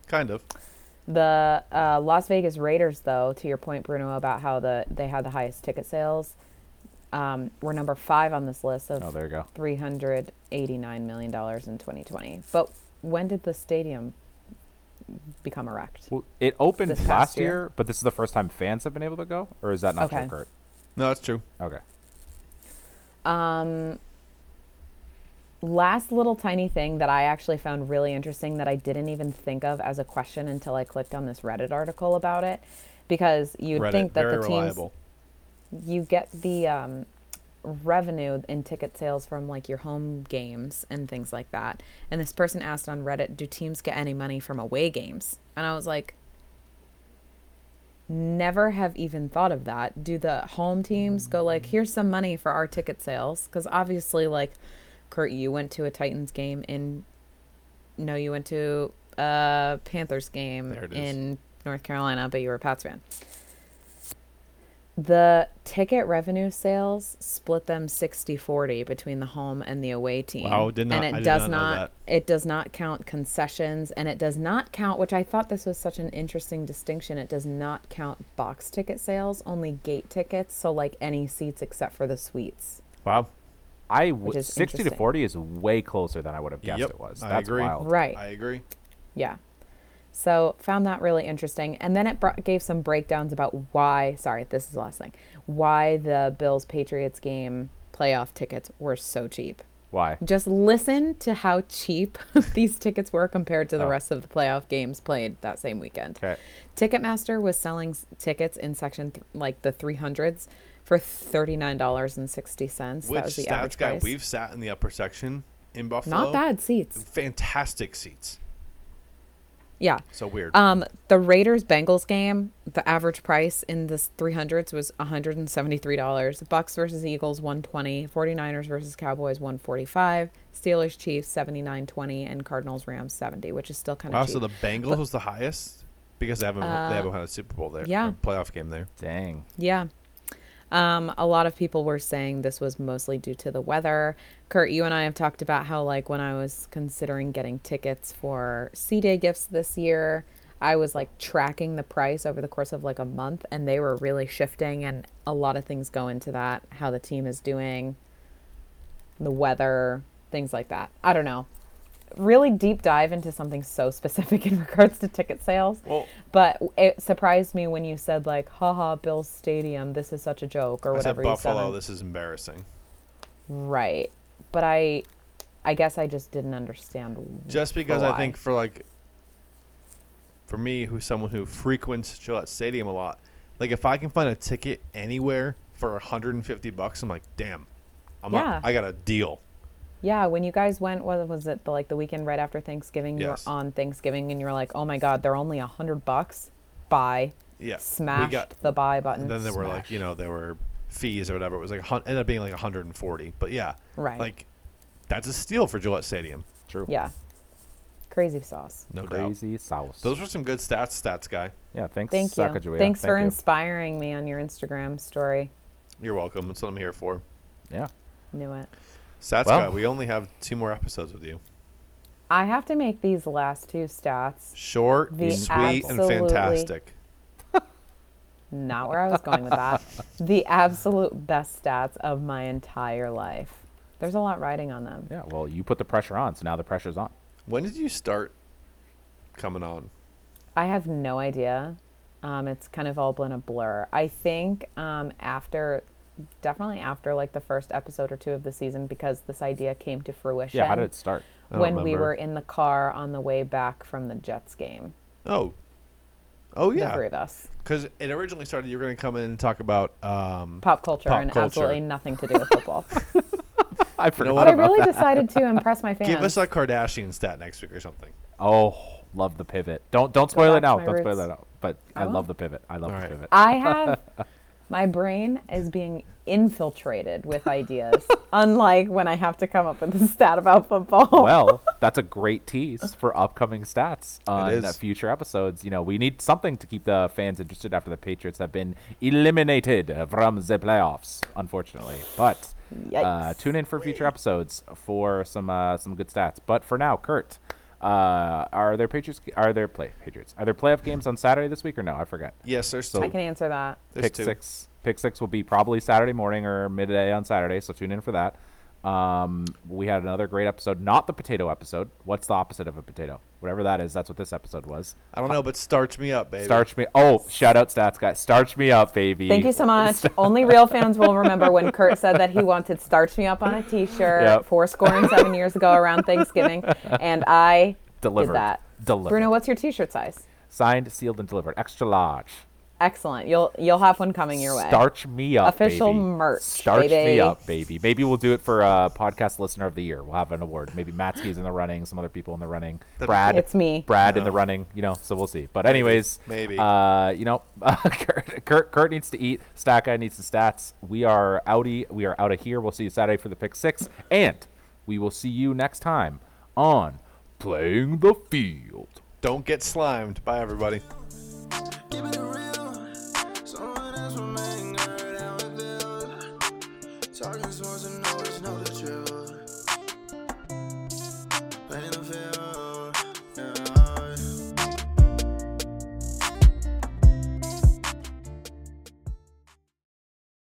Speaker 1: Kind of.
Speaker 3: The uh, Las Vegas Raiders, though, to your point, Bruno, about how the they had the highest ticket sales, um, were number five on this list of
Speaker 2: Oh, there you go.
Speaker 3: three hundred eighty-nine million dollars in 2020. But when did the stadium become erect?
Speaker 2: Well, it opened
Speaker 3: This
Speaker 2: last
Speaker 3: year?
Speaker 2: year, but this is the first time fans have been able to go, or is that not
Speaker 3: Okay.
Speaker 2: true, Kurt?
Speaker 1: No, that's true.
Speaker 2: Okay.
Speaker 3: Um, last little tiny thing that I actually found really interesting that I didn't even think of as a question until I clicked on this Reddit article about it, because you'd
Speaker 1: Reddit,
Speaker 3: think that
Speaker 1: very
Speaker 3: the teams
Speaker 1: reliable.
Speaker 3: you get the um, revenue in ticket sales from like your home games and things like that. And this person asked on Reddit, "Do teams get any money from away games?" And I was like, never have even thought of that. Do the home teams go like, "Here's some money for our ticket sales?" Because obviously, like, Kurt, you went to a Titans game in. No, you went to a Panthers game
Speaker 1: There it is.
Speaker 3: in North Carolina, but you were a Pats fan. The ticket revenue sales split them 60-40 between the home and the away team.
Speaker 1: Wow, did not-
Speaker 3: and it
Speaker 1: I did
Speaker 3: does
Speaker 1: not know
Speaker 3: it does not count concessions and it does not count which I thought this was such an interesting distinction. It does not count box ticket sales, only gate tickets, so like any seats except for the suites.
Speaker 1: Wow.
Speaker 2: I
Speaker 3: Which
Speaker 2: w-
Speaker 3: is
Speaker 2: 60 to
Speaker 3: interesting.
Speaker 2: 40 is way closer than I would have guessed
Speaker 1: Yep,
Speaker 2: it was.
Speaker 1: I
Speaker 2: That's
Speaker 1: agree.
Speaker 2: wild.
Speaker 3: Right.
Speaker 1: I agree.
Speaker 3: Yeah. So found that really interesting, and then it brought, gave some breakdowns about why. Sorry, this is the last thing. Why the Bills Patriots game playoff tickets were so cheap.
Speaker 2: Why?
Speaker 3: Just listen to how cheap these tickets were compared to the
Speaker 2: Oh.
Speaker 3: rest of the playoff games played that same weekend.
Speaker 2: Okay.
Speaker 3: Ticketmaster was selling s- tickets in section th- like the 300s for $39.60.
Speaker 1: Which
Speaker 3: that was the
Speaker 1: stats
Speaker 3: average
Speaker 1: guy?
Speaker 3: price.
Speaker 1: We've sat in the upper section in Buffalo.
Speaker 3: Not bad seats.
Speaker 1: Fantastic seats.
Speaker 3: Yeah.
Speaker 1: So weird.
Speaker 3: Um, the Raiders Bengals game, the average price in the 300s was $173. Bucs versus Eagles 120, 49ers versus Cowboys 145, Steelers Chiefs 79.20 and Cardinals Rams 70, which is still kind of
Speaker 1: wow,
Speaker 3: cheap.
Speaker 1: so the Bengals was the highest because they haven't
Speaker 3: Uh,
Speaker 1: they haven't had a Super Bowl there.
Speaker 3: yeah.
Speaker 1: or playoff game there.
Speaker 2: Dang.
Speaker 3: Yeah. Um, a lot of people were saying this was mostly due to the weather. Kurt, you and I have talked about how, like, when I was considering getting tickets for C Day gifts this year, I was like tracking the price over the course of like a month, and they were really shifting, and a lot of things go into that how the team is doing, the weather, things like that. I don't know. Really deep dive into something so specific in regards to ticket sales.
Speaker 1: Well,
Speaker 3: But it surprised me when you said like, "Haha, Bill's Stadium, this is such a joke," or
Speaker 1: I said
Speaker 3: whatever you said.
Speaker 1: Buffalo.
Speaker 3: on-
Speaker 1: This is embarrassing.
Speaker 3: Right. But I, I guess I just didn't understand.
Speaker 1: Just because I think for like, for me, who's someone who frequents Gillette Stadium a lot, like if I can find a ticket anywhere for 150 bucks, I'm like, damn, I'm
Speaker 3: Yeah.
Speaker 1: not, I got a deal.
Speaker 3: Yeah, when you guys went, what was it? The, like the weekend right after Thanksgiving. You
Speaker 1: Yes.
Speaker 3: were on Thanksgiving, and you were like, "Oh my God, they're only a hundred bucks." Buy.
Speaker 1: Yeah,
Speaker 3: Smashed
Speaker 1: got.
Speaker 3: the buy button.
Speaker 1: And then there were like, you know, there were fees or whatever. It was like a hun- ended up being like 140. But yeah,
Speaker 3: Right.
Speaker 1: like that's a steal for Gillette Stadium,
Speaker 2: True.
Speaker 3: Yeah. Crazy sauce.
Speaker 1: no doubt.
Speaker 2: Crazy sauce.
Speaker 1: Those were some good stats, stats guy.
Speaker 2: yeah. Thanks.
Speaker 3: Thank you.
Speaker 2: Sacagawea.
Speaker 3: Thanks
Speaker 2: Thank
Speaker 3: for
Speaker 2: you.
Speaker 3: inspiring me on your Instagram story.
Speaker 1: You're welcome. That's what I'm here for.
Speaker 2: Yeah.
Speaker 3: Knew it.
Speaker 1: Stats
Speaker 2: Well-
Speaker 1: We only have two more episodes with you.
Speaker 3: I have to make these last two stats
Speaker 1: Short,
Speaker 3: The
Speaker 1: sweet, and fantastic.
Speaker 3: Not where I was going with that. the absolute best stats of my entire life. There's a lot riding on them.
Speaker 2: Yeah. Well, you put the pressure on, so now the pressure's on.
Speaker 1: When did you start coming on?
Speaker 3: I have no idea. Um, it's kind of all been a blur. I think um, after, definitely after like the first episode or two of the season, because this idea came to fruition.
Speaker 2: Yeah. How did it start?
Speaker 1: I don't
Speaker 3: when we were in the car on the way back from the Jets game.
Speaker 1: Oh, oh
Speaker 3: The
Speaker 1: yeah.
Speaker 3: three of us.
Speaker 1: Because it originally started. You were going to come in and talk about. Um,
Speaker 3: Pop culture
Speaker 1: Pop
Speaker 3: and
Speaker 1: culture.
Speaker 3: absolutely nothing to do with football.
Speaker 2: I forgot
Speaker 1: what?
Speaker 3: but I really
Speaker 2: that.
Speaker 3: decided to impress my fans.
Speaker 1: give us a Kardashian stat next week or something.
Speaker 2: Oh, love the pivot. Don't don't spoil it
Speaker 3: back to
Speaker 2: now. Don't spoil it out. But I,
Speaker 3: I
Speaker 2: love the pivot. I love
Speaker 1: All
Speaker 2: the
Speaker 1: right.
Speaker 2: pivot.
Speaker 3: I have my brain is being infiltrated with ideas, unlike when I have to come up with a stat about football.
Speaker 2: well, that's a great tease for upcoming stats on
Speaker 1: is.
Speaker 2: uh, future episodes. You know, we need something to keep the fans interested after the Patriots have been eliminated from the playoffs, unfortunately. But uh, tune in for future episodes for some uh, some good stats. But for now, Kurt, uh, are there Patriots? Are there play Patriots? Are there playoff games on Saturday this week or no? I forget.
Speaker 1: Yes, there's
Speaker 2: So-
Speaker 3: I can answer that.
Speaker 1: There's
Speaker 2: pick
Speaker 1: two.
Speaker 2: six. Pick six will be probably Saturday morning or midday on Saturday, so tune in for that. Um, we had another great episode, not the potato episode. What's the opposite of a potato? Whatever that is, that's what this episode was.
Speaker 1: I don't know, but starch me up, baby.
Speaker 2: Starch me. Oh, shout out stats guy. Starch me up, baby.
Speaker 3: Thank you so much. Only real fans will remember when Kurt said that he wanted Starch Me Up on a t shirt
Speaker 2: Yep.
Speaker 3: four score and seven years ago around Thanksgiving. And I
Speaker 2: Delivered.
Speaker 3: did that.
Speaker 2: Delivered.
Speaker 3: Bruno, what's your t shirt size?
Speaker 2: Signed, sealed, and delivered. Extra large.
Speaker 3: Excellent. You'll you'll have one coming your way.
Speaker 2: Starch me up.
Speaker 3: Official
Speaker 2: baby.
Speaker 3: merch,
Speaker 2: Starch
Speaker 3: baby.
Speaker 2: me up, baby. Maybe we'll do it for uh, podcast listener of the year. We'll have an award. Maybe Matsky's in the running. Some other people in the running. Brad.
Speaker 3: It's me.
Speaker 2: Brad in the running. You know. So we'll see. But anyways,
Speaker 1: Maybe.
Speaker 2: Uh, you know, Kurt, Kurt, Kurt needs to eat. Stat guy needs the stats. We are outie. We are out of here. We'll see you Saturday for the pick six, and we will see you next time on playing the field.
Speaker 1: Don't get slimed. Bye, everybody.
Speaker 4: It.